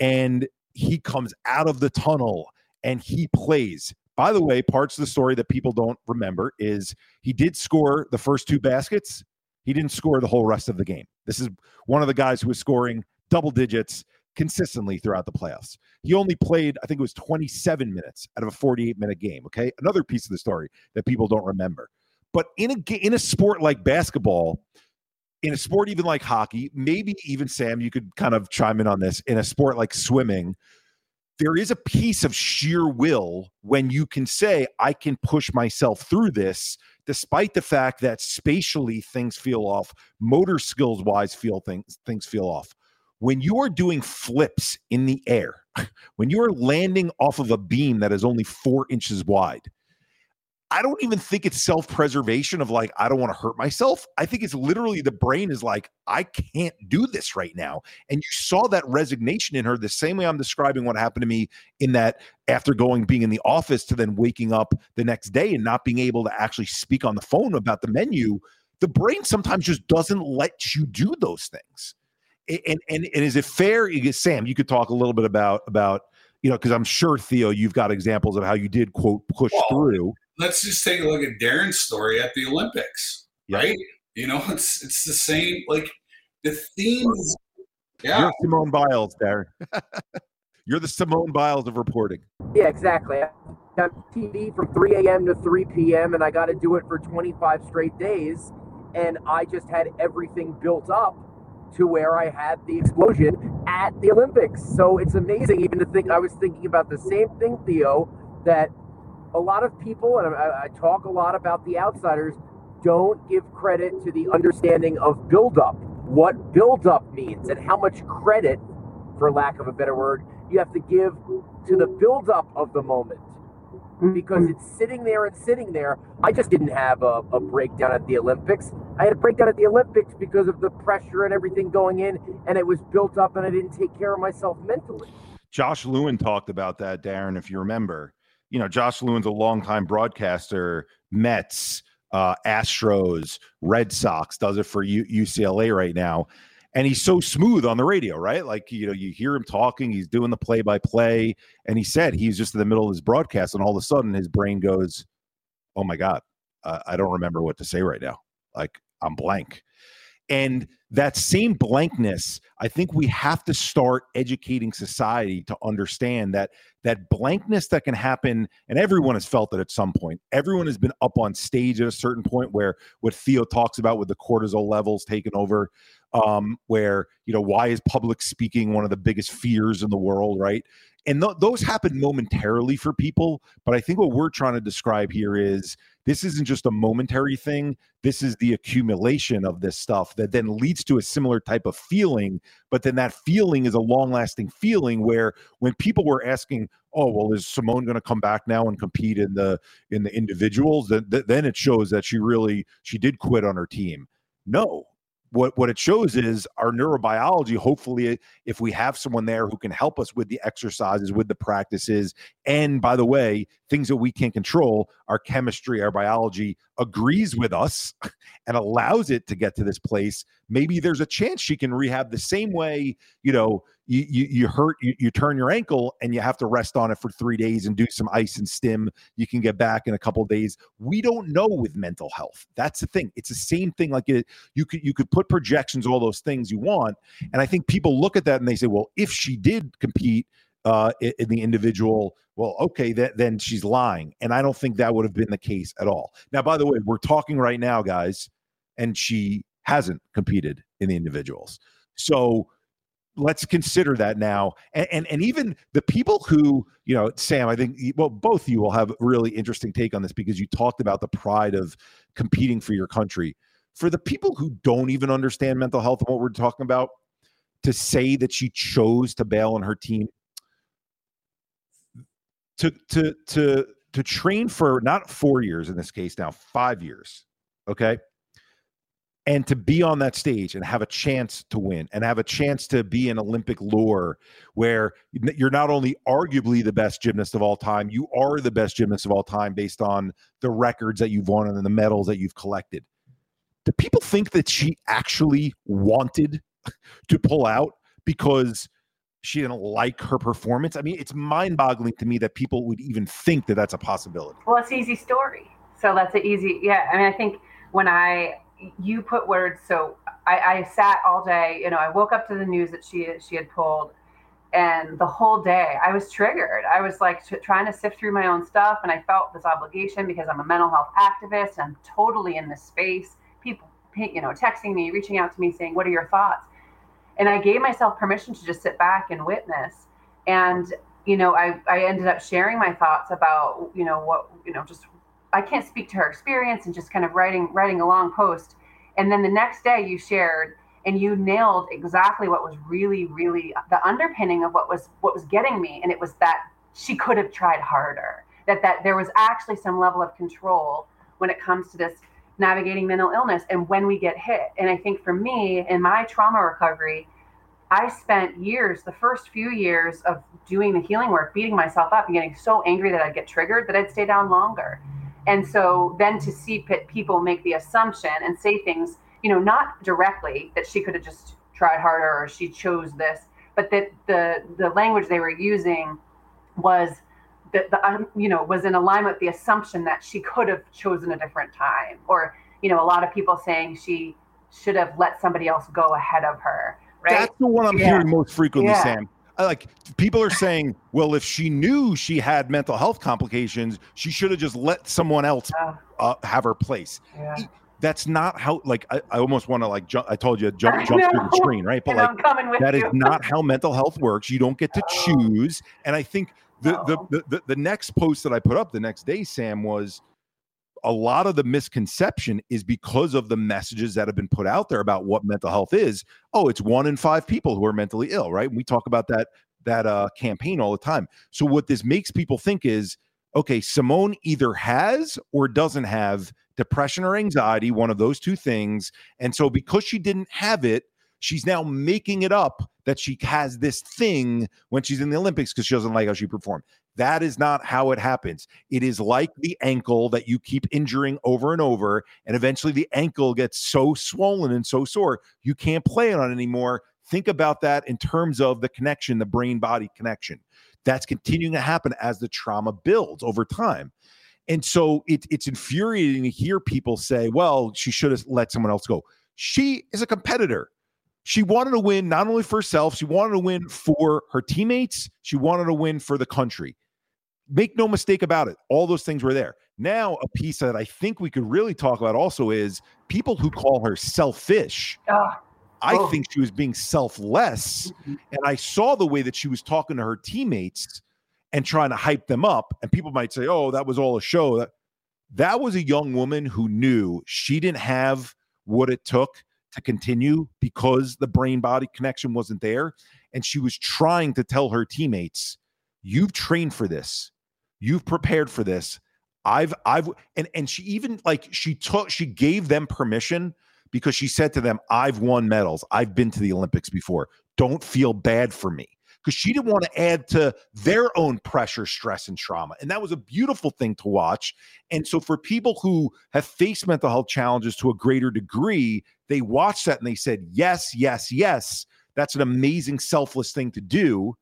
And he comes out of the tunnel and he plays. By the way, parts of the story that people don't remember is he did score the first two baskets. He didn't score the whole rest of the game. This is one of the guys who was scoring double digits consistently throughout the playoffs. He only played, I think it was 27 minutes out of a 48 minute game. Okay. Another piece of the story that people don't remember. But in a, in a sport like basketball, in a sport even like hockey, maybe even Sam, you could kind of chime in on this. In a sport like swimming, there is a piece of sheer will when you can say, I can push myself through this, despite the fact that spatially things feel off, motor skills wise feel things things feel off. When you are doing flips in the air, when you are landing off of a beam that is only four inches wide, I don't even think it's self preservation of like, I don't want to hurt myself. I think it's literally the brain is like, I can't do this right now. And you saw that resignation in her the same way I'm describing what happened to me in that after going, being in the office to then waking up the next day and not being able to actually speak on the phone about the menu. The brain sometimes just doesn't let you do those things and, and, and is it fair? Sam, you could talk a little bit about about you know because I'm sure Theo, you've got examples of how you did quote push well, through. Let's just take a look at Darren's story at the Olympics, right? You know, it's it's the same. Like the themes. Yeah, You're Simone Biles, Darren. You're the Simone Biles of reporting. Yeah, exactly. I'm TV from 3 a.m. to 3 p.m. and I got to do it for 25 straight days, and I just had everything built up to where I had the explosion at the Olympics. So it's amazing even to think I was thinking about the same thing, Theo, that a lot of people, and I, I talk a lot about the outsiders, don't give credit to the understanding of buildup, what buildup means, and how much credit, for lack of a better word, you have to give to the buildup of the moment. Mm-hmm. because it's sitting there and sitting there. I just didn't have a, a breakdown at the Olympics. I had a breakdown at the Olympics because of the pressure and everything going in, and it was built up, and I didn't take care of myself mentally. Josh Lewin talked about that, Darren, if you remember. You know, Josh Lewin's a longtime broadcaster, Mets, uh, Astros, Red Sox, does it for U- UCLA right now. And he's so smooth on the radio, right? Like, you know, you hear him talking, he's doing the play by play. And he said he's just in the middle of his broadcast, and all of a sudden his brain goes, Oh my God, uh, I don't remember what to say right now. Like, I'm blank. And that same blankness, I think we have to start educating society to understand that that blankness that can happen, and everyone has felt it at some point. Everyone has been up on stage at a certain point where what Theo talks about with the cortisol levels taking over, um, where you know why is public speaking one of the biggest fears in the world, right? And th- those happen momentarily for people, but I think what we're trying to describe here is this isn't just a momentary thing. This is the accumulation of this stuff that then leads to a similar type of feeling. But then that feeling is a long lasting feeling where when people were asking, oh, well, is Simone going to come back now and compete in the in the individuals? Then, then it shows that she really she did quit on her team. No, what what it shows is our neurobiology hopefully if we have someone there who can help us with the exercises with the practices and by the way things that we can't control our chemistry our biology agrees with us and allows it to get to this place maybe there's a chance she can rehab the same way you know you you, you hurt you, you turn your ankle and you have to rest on it for three days and do some ice and stim. You can get back in a couple days. We don't know with mental health. That's the thing. It's the same thing like it you could you could put projections all those things you want. And i think people look at that and they say well if she did compete uh, in, the individual well okay that, then she's lying and i don't think that would have been the case at all. Now by the way we're talking right now guys and she hasn't competed in the individuals. So let's consider that now. And, and, and even the people who you know sam i think well both of you will have a really interesting take on this because you talked about the pride of competing for your country. For the people who don't even understand mental health and what we're talking about to say that she chose to bail on her team to to to to train for not four years in this case now five years okay and to be on that stage and have a chance to win and have a chance to be an Olympic lure where you're not only arguably the best gymnast of all time, you are the best gymnast of all time based on the records that you've won and the medals that you've collected. Do people think that she actually wanted to pull out because she didn't like her performance? I mean, it's mind boggling to me that people would even think that that's a possibility. Well, it's easy story. So that's an easy, yeah. I mean, I think when I you put words. So I, I, sat all day. You know, I woke up to the news that she she had pulled, and the whole day I was triggered. I was like t- trying to sift through my own stuff, and I felt this obligation because I'm a mental health activist. And I'm totally in this space. People, you know, texting me, reaching out to me, saying, "What are your thoughts?" And I gave myself permission to just sit back and witness. And you know, I I ended up sharing my thoughts about you know what you know just I can't speak to her experience and just kind of writing writing a long post. And then the next day you shared and you nailed exactly what was really, really the underpinning of what was what was getting me. And it was that she could have tried harder. That that there was actually some level of control when it comes to this navigating mental illness and when we get hit. And I think for me in my trauma recovery, I spent years, the first few years of doing the healing work, beating myself up and getting so angry that I'd get triggered that I'd stay down longer. And so then to see people make the assumption and say things, you know, not directly that she could have just tried harder or she chose this, but that the the language they were using was that the um, you know was in alignment with the assumption that she could have chosen a different time, or you know, a lot of people saying she should have let somebody else go ahead of her. Right? That's the one I'm yeah. hearing most frequently, yeah. Sam like people are saying, well, if she knew she had mental health complications, she should have just let someone else uh, have her place. That's not how. Like I, I almost want to like jump. I told you jump jump through the screen, right? But like that you. is not how mental health works. You don't get to oh. choose. And I think the, the, the the the next post that I put up the next day, Sam, was a lot of the misconception is because of the messages that have been put out there about what mental health is. Oh, it's one in five people who are mentally ill, right? we talk about that that uh, campaign all the time. So what this makes people think is okay, Simone either has or doesn't have depression or anxiety, one of those two things. And so because she didn't have it, she's now making it up that she has this thing when she's in the Olympics because she doesn't like how she performed. That is not how it happens. It is like the ankle that you keep injuring over and over. And eventually the ankle gets so swollen and so sore, you can't play on it anymore. Think about that in terms of the connection, the brain body connection. That's continuing to happen as the trauma builds over time. And so it, it's infuriating to hear people say, well, she should have let someone else go. She is a competitor. She wanted to win not only for herself, she wanted to win for her teammates, she wanted to win for the country. Make no mistake about it. All those things were there. Now, a piece that I think we could really talk about also is people who call her selfish. Ah, I Oh. think she was being selfless. Mhm. And I saw the way that she was talking to her teammates and trying to hype them up. And people might say, oh, that was all a show. That, that was a young woman who knew she didn't have what it took to continue because the brain body connection wasn't there. And she was trying to tell her teammates, you've trained for this, you've prepared for this. I've, I've, and, and she even like, she took, she gave them permission because she said to them, I've won medals. I've been to the Olympics before. Don't feel bad for me. Because she didn't want to add to their own pressure, stress, and trauma. And that was a beautiful thing to watch. And so, for people who have faced mental health challenges to a greater degree, they watched that and they said, Yes, yes, yes. That's an amazing, selfless thing to do.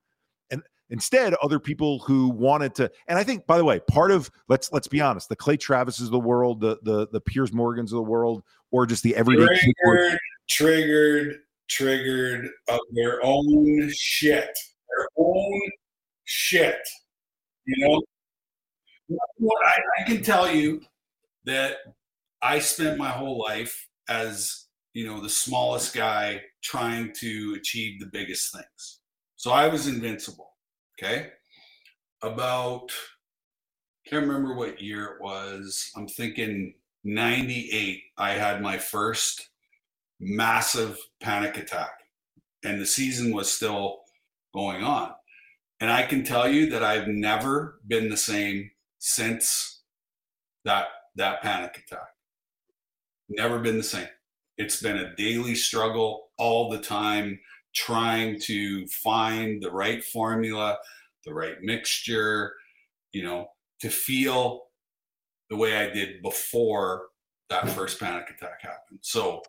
And instead, other people who wanted to, and I think, by the way, part of let's let's be honest, the Clay Travises of the world, the the the Piers Morgans of the world, or just the everyday triggered, triggered, triggered of their own shit. Their own shit. You know? What I, I can tell you that I spent my whole life as, you know, the smallest guy trying to achieve the biggest things. So I was invincible. Okay. About can't remember what year it was. I'm thinking 98, I had my first massive panic attack, and the season was still going on. And I can tell you that I've never been the same since that that panic attack. Never been the same. It's been a daily struggle all the time, trying to find the right formula, the right mixture, you know, to feel the way I did before that first panic attack happened. So,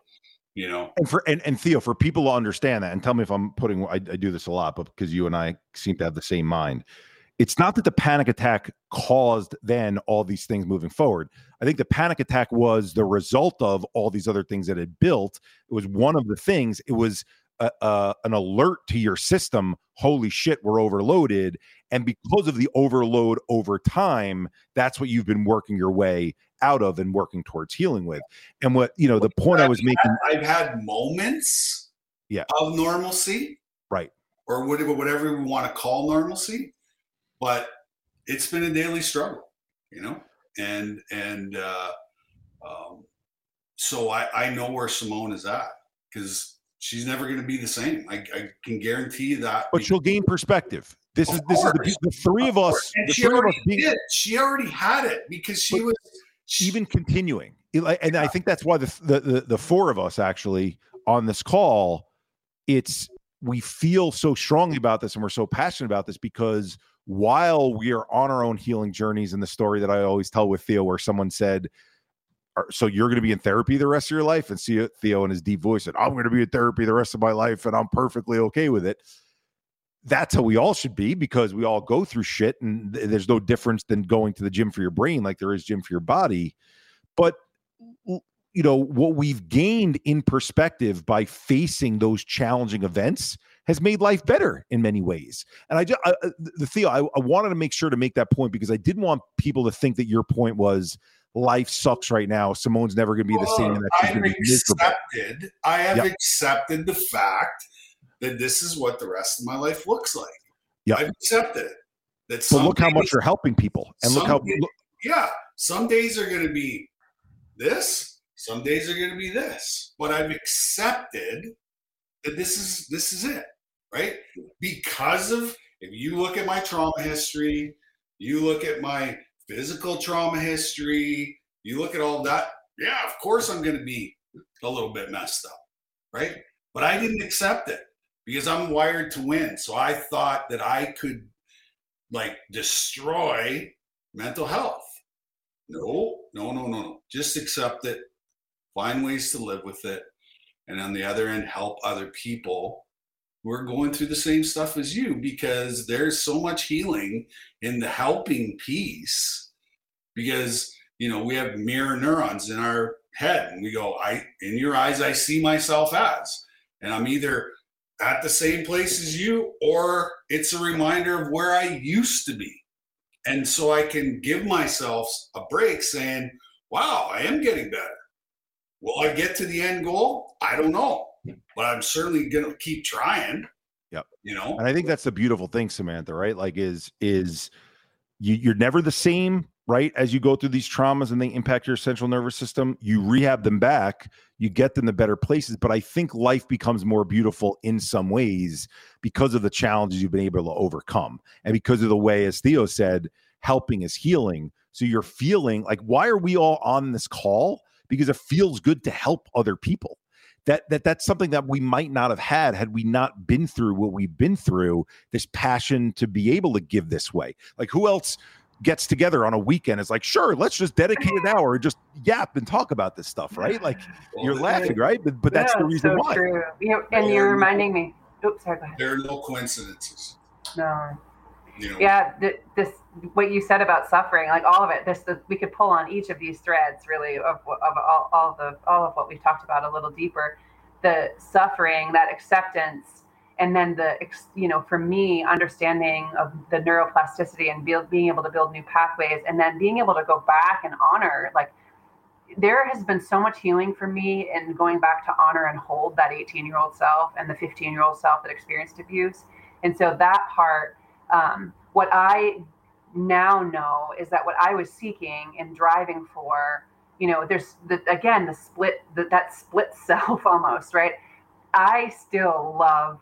you know, and for and, and Theo, for people to understand that, and tell me if I'm putting I, I do this a lot, but because you and I seem to have the same mind. It's not that the panic attack caused then all these things moving forward. I think the panic attack was the result of all these other things that had built. It was one of the things. It was a, a, an alert to your system. Holy shit, we're overloaded. And because of the overload over time, that's what you've been working your way out of and working towards healing with. And what you know, the point I was making. I've had moments Yeah. of normalcy, Right. or whatever, whatever we want to call normalcy, but it's been a daily struggle, you know, and and uh, um, so I I know where Simone is at because she's never going to be the same. I, I can guarantee you that. But she'll gain perspective. This Of is this is the, the three of us. and The she three of us already being did. She already had it because she was she, even continuing, and I think that's why the, the the the four of us actually on this call, it's we feel so strongly about this and we're so passionate about this because while we are on our own healing journeys, and the story that I always tell with Theo, where someone said. "Are- So you're going to be in therapy the rest of your life, and see uh, Theo in his deep voice said, "I'm going to be in therapy the rest of my life, and I'm perfectly okay with it." that's how we all should be because we all go through shit and th- there's no difference than going to the gym for your brain like there is gym for your body but you know what we've gained in perspective by facing those challenging events has made life better in many ways and i just I, uh, I- the theo I, I wanted to make sure to make that point because i didn't want people to think that your point was life sucks right now simone's never going to be the same and that she's I've accepted. I have Yep. accepted the fact that this is what the rest of my life looks like. Yeah, I've accepted it. That but look how much you're helping people and look how days- look, yeah, some days are going to be this. Some days are going to be this. But I've accepted that this is this is it, right? Because of if you look at my trauma history, you look at my physical trauma history. You look at all that. Yeah, of course I'm going to be a little bit messed up, right? But I didn't accept it because I'm wired to win. So I thought that I could like destroy mental health. No, no, no, no, no. Just accept it, find ways to live with it. And on the other end, help other people who are going through the same stuff as you because there's so much healing in the helping piece. Because, you know, we have mirror neurons in our head and we go, I, in your eyes, I see myself as. And I'm either at the same place as you, or it's a reminder of where I used to be. And so I can give myself a break saying, wow, I am getting better. Will I get to the end goal? I don't know, but I'm certainly going to keep trying. Yep. You know, and I think that's the beautiful thing, Samantha, right? Like, is, is, you, you're never the same right? As you go through these traumas and they impact your central nervous system, you rehab them back, you get them to better places. But I think life becomes more beautiful in some ways because of the challenges you've been able to overcome and because of the way, as Theo said, helping is healing. So you're feeling like, why are we all on this call? Because it feels good to help other people. That, that that's something that we might not have had had we not been through what we've been through this passion to be able to give this way like who else gets together on a weekend is like, sure, let's just dedicate an hour and just yap and talk about this stuff, right? Like you're laughing, right? But, but that's the reason so why. True. You and you're reminding me. Oops, sorry. Go ahead. There are no coincidences. No. You know, yeah, th- this what you said about suffering, like all of it. This the, we could pull on each of these threads, really, of, of all, all the all of what we've talked about a little deeper. The suffering, that acceptance, and then the you know for me understanding of the neuroplasticity and being able to build new pathways and then being able to go back and honor like there has been so much healing for me in going back to honor and hold that 18 year old self and the 15 year old self that experienced abuse and so that part um, what i now know is that what i was seeking and driving for you know there's the, again the split the, that split self almost right i still love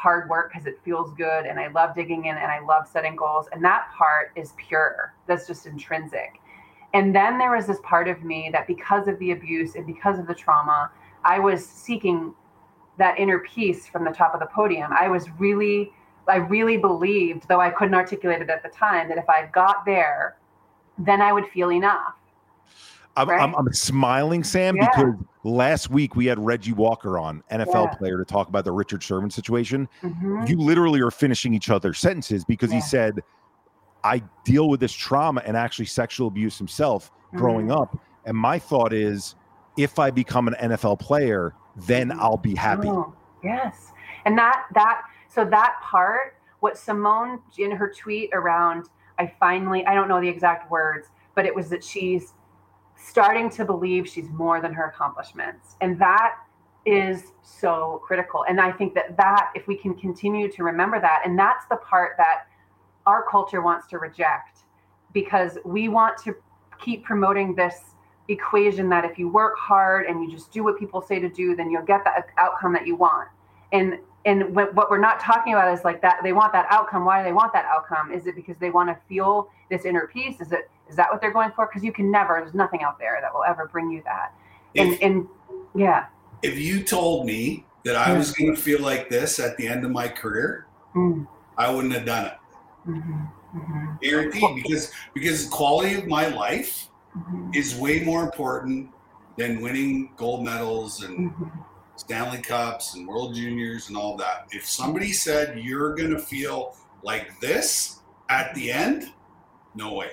hard work because it feels good and I love digging in and I love setting goals. And that part is pure. That's just intrinsic. And then there was this part of me that because of the abuse and because of the trauma, I was seeking that inner peace from the top of the podium. I was really, I really believed, though I couldn't articulate it at the time, that if I got there, then I would feel enough. I'm, right? I'm, I'm, smiling, Sam, yeah. because last week we had Reggie Walker on, NFL yeah. player, to talk about the Richard Sherman situation. Mm-hmm. You literally are finishing each other's sentences because yeah. he said, I deal with this trauma and actually sexual abuse himself mm-hmm. growing up. And my thought is, if I become an NFL player, then mm-hmm. I'll be happy. Oh, yes. And that, that, so that part, what Simone in her tweet around, I finally, I don't know the exact words, but it was that she's starting to believe she's more than her accomplishments. And that is so critical. And I think that that if we can continue to remember that and that's the part that our culture wants to reject because we want to keep promoting this equation that if you work hard and you just do what people say to do then you'll get the outcome that you want. And and what we're not talking about is like that they want that outcome why do they want that outcome is it because they want to feel this inner peace is it is that what they're going for because you can never there's nothing out there that will ever bring you that and if, and yeah if you told me that i was going to feel like this at the end of my career mm. i wouldn't have done it mm-hmm. Mm-hmm. guaranteed because because quality of my life mm-hmm. is way more important than winning gold medals and mm-hmm. Stanley Cups and World Juniors and all that. If somebody said you're going to feel like this at the end, no way.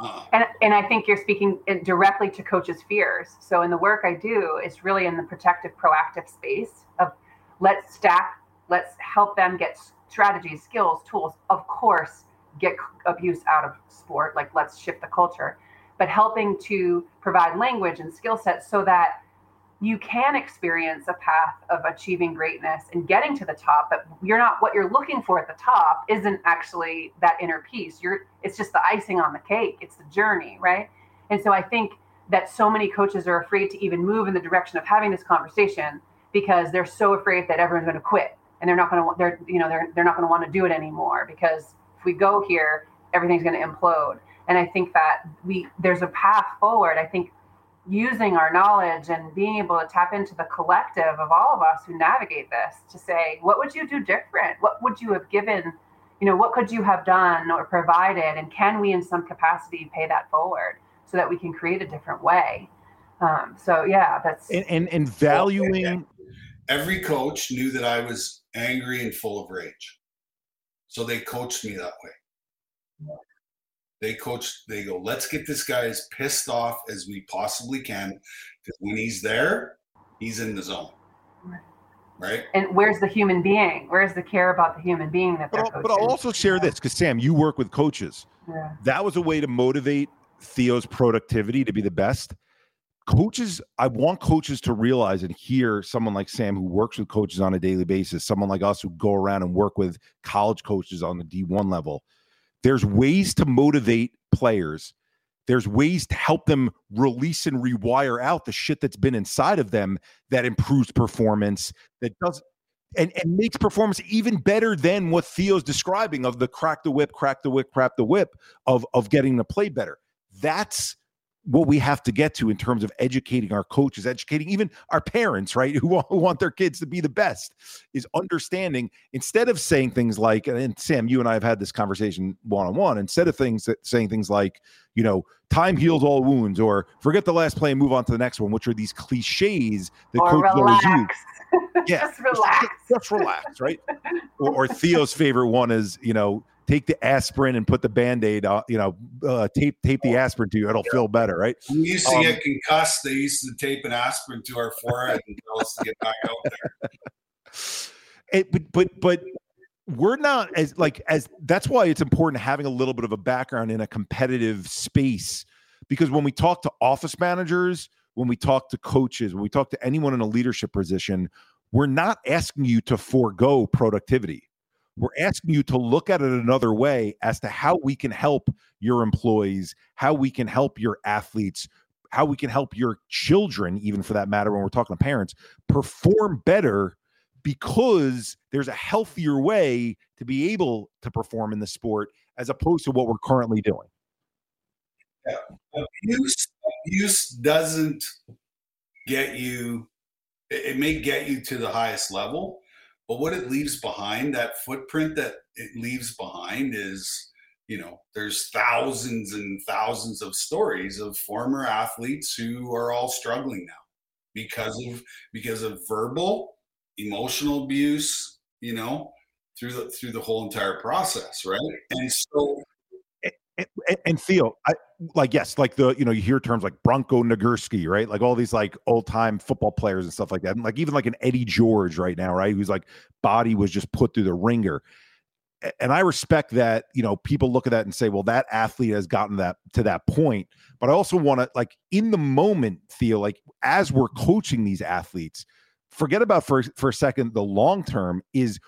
Uh-uh. And, and I think you're speaking uh, directly to coaches' fears. So in the work I do, it's really in the protective, proactive space of let's stack, let's help them get strategies, skills, tools. Of course, get abuse out of sport. Like let's shift the culture, but helping to provide language and skill sets so that you can experience a path of achieving greatness and getting to the top but you're not what you're looking for at the top isn't actually that inner peace. You're it's just the icing on the cake. It's the journey right? And so i think that so many coaches are afraid to even move in the direction of having this conversation because they're so afraid that everyone's going to quit and they're not going to they're you know they're, they're not going to want to do it anymore because if we go here everything's going to implode. And I think that we there's a path forward. I think using our knowledge and being able to tap into the collective of all of us who navigate this to say, what would you do different? What would you have given? You know, what could you have done or provided? And can we, in some capacity, pay that forward so that we can create a different way? Um, so yeah, that's and and, and valuing. Every coach knew that I was angry and full of rage, so they coached me that way they coach they go let's get this guy as pissed off as we possibly can because when he's there he's in the zone. Right. And where's the human being? Where's the care about the human being that they're but, I'll, but I'll also share this because sam you work with coaches. Yeah. that was a way to motivate theo's productivity to be the best. Coaches i want coaches to realize and hear someone like sam who works with coaches on a daily basis someone like us who go around and work with college coaches on the d1 level there's ways to motivate players. There's ways to help them release and rewire out the shit that's been inside of them that improves performance, that does and, and makes performance even better than what Theo's describing of the crack the whip, crack the whip, crack the whip of of getting to play better. That's what we have to get to in terms of educating our coaches, educating even our parents, right, who want, who want their kids to be the best, is understanding instead of saying things like, and Sam, you and I have had this conversation one on one. Instead of things that saying things like, you know, time heals all wounds, or forget the last play and move on to the next one, which are these cliches that or coaches relax. always use. Yeah, just relax. Just, just relax, right? or, or Theo's favorite one is, you know, take the aspirin and put the band-aid on, you know, uh, tape tape the aspirin to you. It'll yeah. feel better, right? We used to um, get concussed. They used to tape an aspirin to our forehead and tell us to get back out there. It, but but but we're not as like as that's why it's important having a little bit of a background in a competitive space because when we talk to office managers when we talk to coaches when we talk to anyone in a leadership position we're not asking you to forego productivity we're asking you to look at it another way as to how we can help your employees, how we can help your athletes, how we can help your children, even for that matter, when we're talking to parents, perform better because there's a healthier way to be able to perform in the sport as opposed to what we're currently doing. Yeah. Abuse, abuse doesn't get you, it may get you to the highest level, but what it leaves behind, that footprint that it leaves behind is, you know, there's thousands and thousands of stories of former athletes who are all struggling now because of because of verbal, emotional abuse, you know, through the through the whole entire process, right? And so and, and Theo, I, like yes, like the you know you hear terms like Bronco Nagurski, right? Like all these like old time football players and stuff like that, and like even like an Eddie George right now, right? Who's like body was just put through the ringer, and I respect that. You know, people look at that and say, well, that athlete has gotten that to that point. But I also want to like in the moment, Theo, like as we're coaching these athletes, forget about for for a second the long term is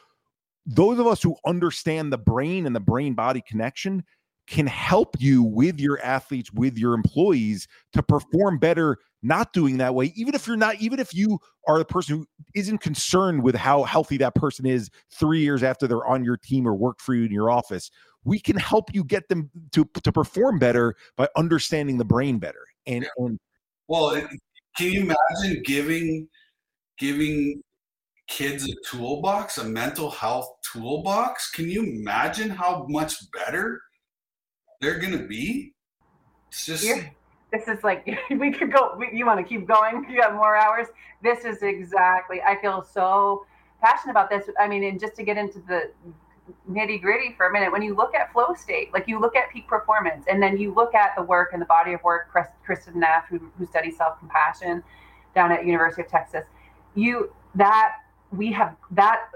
those of us who understand the brain and the brain body connection can help you with your athletes, with your employees to perform better, not doing that way, even if you're not, even if you are the person who isn't concerned with how healthy that person is three years after they're on your team or work for you in your office. We can help you get them to, to perform better by understanding the brain better. And, and well, can you imagine giving giving kids a toolbox, a mental health toolbox? Can you imagine how much better they're to be. It's just. Yeah. This is like we could go. You want to keep going? You got more hours. This is exactly. I feel so passionate about this. I mean, and just to get into the nitty gritty for a minute, when you look at flow state, like you look at peak performance, and then you look at the work and the body of work, Kristin Neff, who, who studies self compassion down at University of Texas, you that we have that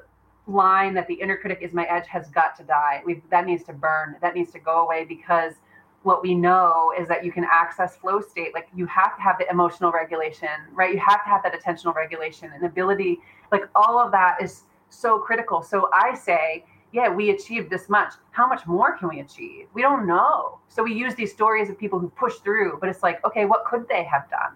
line that the inner critic is my edge has got to die. we that needs to burn. That needs to go away because what we know is that you can access flow state. Like you have to have the emotional regulation, right? You have to have that attentional regulation and ability. Like all of that is so critical. So I say, yeah, we achieved this much. How much more can we achieve? We don't know. So we use these stories of people who push through, but it's like, okay, what could they have done?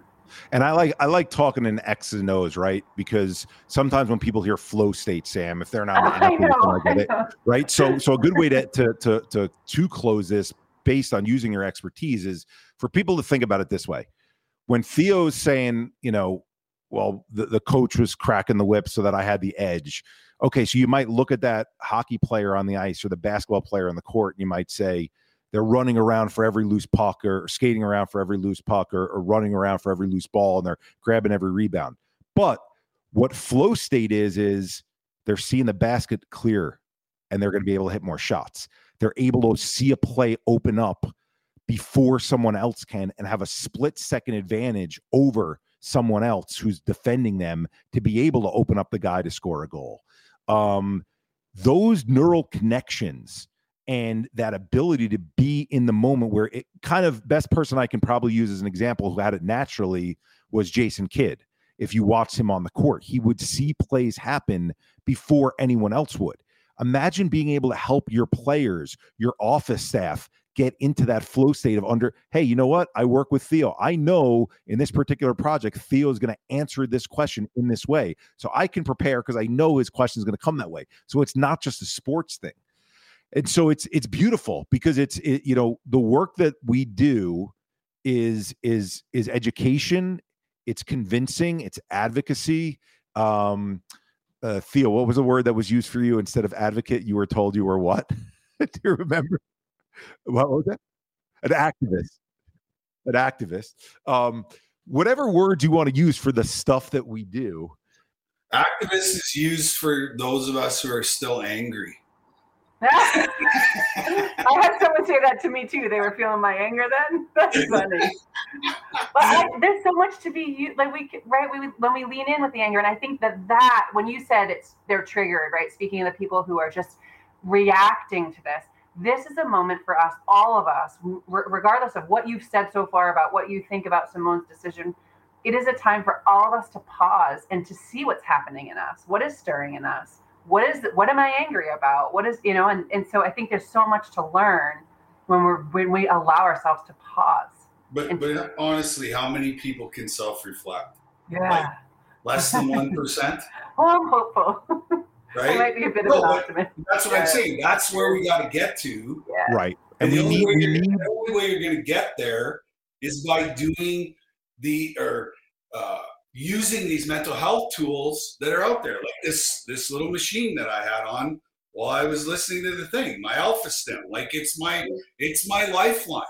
And I like I like talking in X's and O's, right? Because sometimes when people hear flow state, Sam, if they're not I know, right? So so a good way to to to to to close this based on using your expertise is for people to think about it this way. When Theo's saying, you know, well, the, the coach was cracking the whip so that I had the edge. Okay, so you might look at that hockey player on the ice or the basketball player on the court, and you might say, they're running around for every loose puck or skating around for every loose puck or, or running around for every loose ball and they're grabbing every rebound. But what flow state is, is they're seeing the basket clear and they're going to be able to hit more shots. They're able to see a play open up before someone else can and have a split second advantage over someone else who's defending them to be able to open up the guy to score a goal. Um, those neural connections and that ability to be in the moment where it kind of best person I can probably use as an example who had it naturally was Jason Kidd. If you watch him on the court, he would see plays happen before anyone else would. Imagine being able to help your players, your office staff get into that flow state of under, hey, you know what? I work with Theo. I know in this particular project, Theo is going to answer this question in this way. So I can prepare because I know his question is going to come that way. So it's not just a sports thing and so it's it's beautiful because it's it, you know the work that we do is is is education it's convincing it's advocacy. Um uh, theo what was the word that was used for you instead of advocate? You were told you were what? Do you remember? What was that an activist. An activist. Um whatever words you want to use for the stuff that we do. Activist is used for those of us who are still angry I had someone say that to me too. They were feeling my anger then. That's funny. but I, there's so much to be like we right we when we lean in with the anger, and I think that that when you said it's they're triggered, right? Speaking of the people who are just reacting to this, this is a moment for us, all of us, regardless of what you've said so far about what you think about Simone's decision. It is a time for all of us to pause and to see what's happening in us, what is stirring in us what is what am I angry about? What is you know, and and so I think there's so much to learn when we're when we allow ourselves to pause. But but honestly, how many people can self reflect? Yeah. Like less than one percent. well, I'm hopeful. Right. might be a bit no, of an optimist. That's what yeah. I'm saying. That's where we got to get to. Yeah. Right. And, and the, only need, the only way you're going to get there is by doing the or uh, using these mental health tools that are out there, like this this little machine that I had on while I was listening to the thing, my Alpha-Stim. Like it's my it's my lifeline.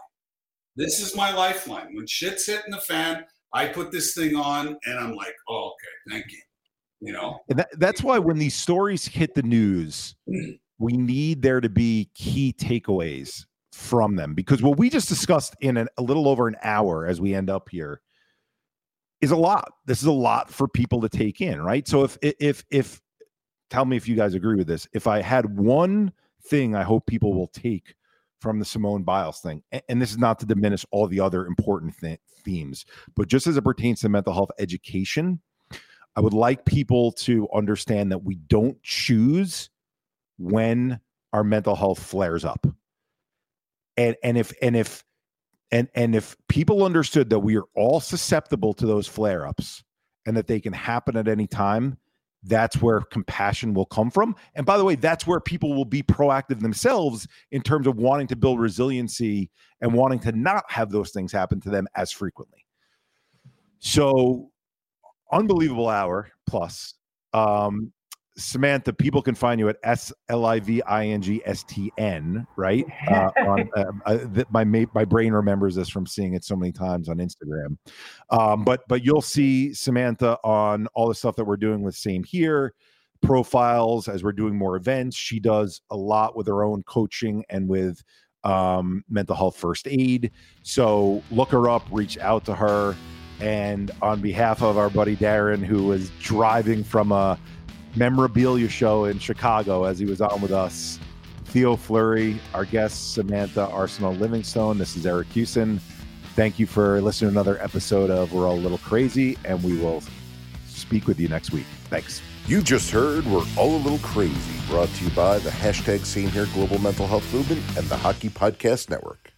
This is my lifeline. When shit's hitting the fan, I put this thing on and I'm like, oh, okay, thank you. You know? And that, that's why when these stories hit the news, mm. we need there to be key takeaways from them because what we just discussed in an, a little over an hour as we end up here is a lot. This is a lot for people to take in, right? So if if if tell me if you guys agree with this. If I had one thing I hope people will take from the Simone Biles thing, and this is not to diminish all the other important th- themes, but just as it pertains to mental health education, I would like people to understand that we don't choose when our mental health flares up. And and if and if and and if people understood that we are all susceptible to those flare ups and that they can happen at any time that's where compassion will come from. And by the way that's where people will be proactive themselves in terms of wanting to build resiliency and wanting to not have those things happen to them as frequently. So unbelievable hour plus um Samantha, people can find you at S L I V I N G S T N, right? Uh, on, uh, uh, my my brain remembers this from seeing it so many times on Instagram. Um, but but you'll see Samantha on all the stuff that we're doing with Same Here profiles as we're doing more events. She does a lot with her own coaching and with um, mental health first aid. So look her up, reach out to her. And on behalf of our buddy Darren, who was driving from a memorabilia show in Chicago as he was on with us. Theo Fleury, our guest, Samantha Arsenault-Livingstone. This is Eric Kussin. Thank you for listening to another episode of We're All a Little Crazy, and we will speak with you next week. Thanks. You just heard We're All a Little Crazy, brought to you by the hashtag Same Here Global Mental Health Movement and the Hockey Podcast Network.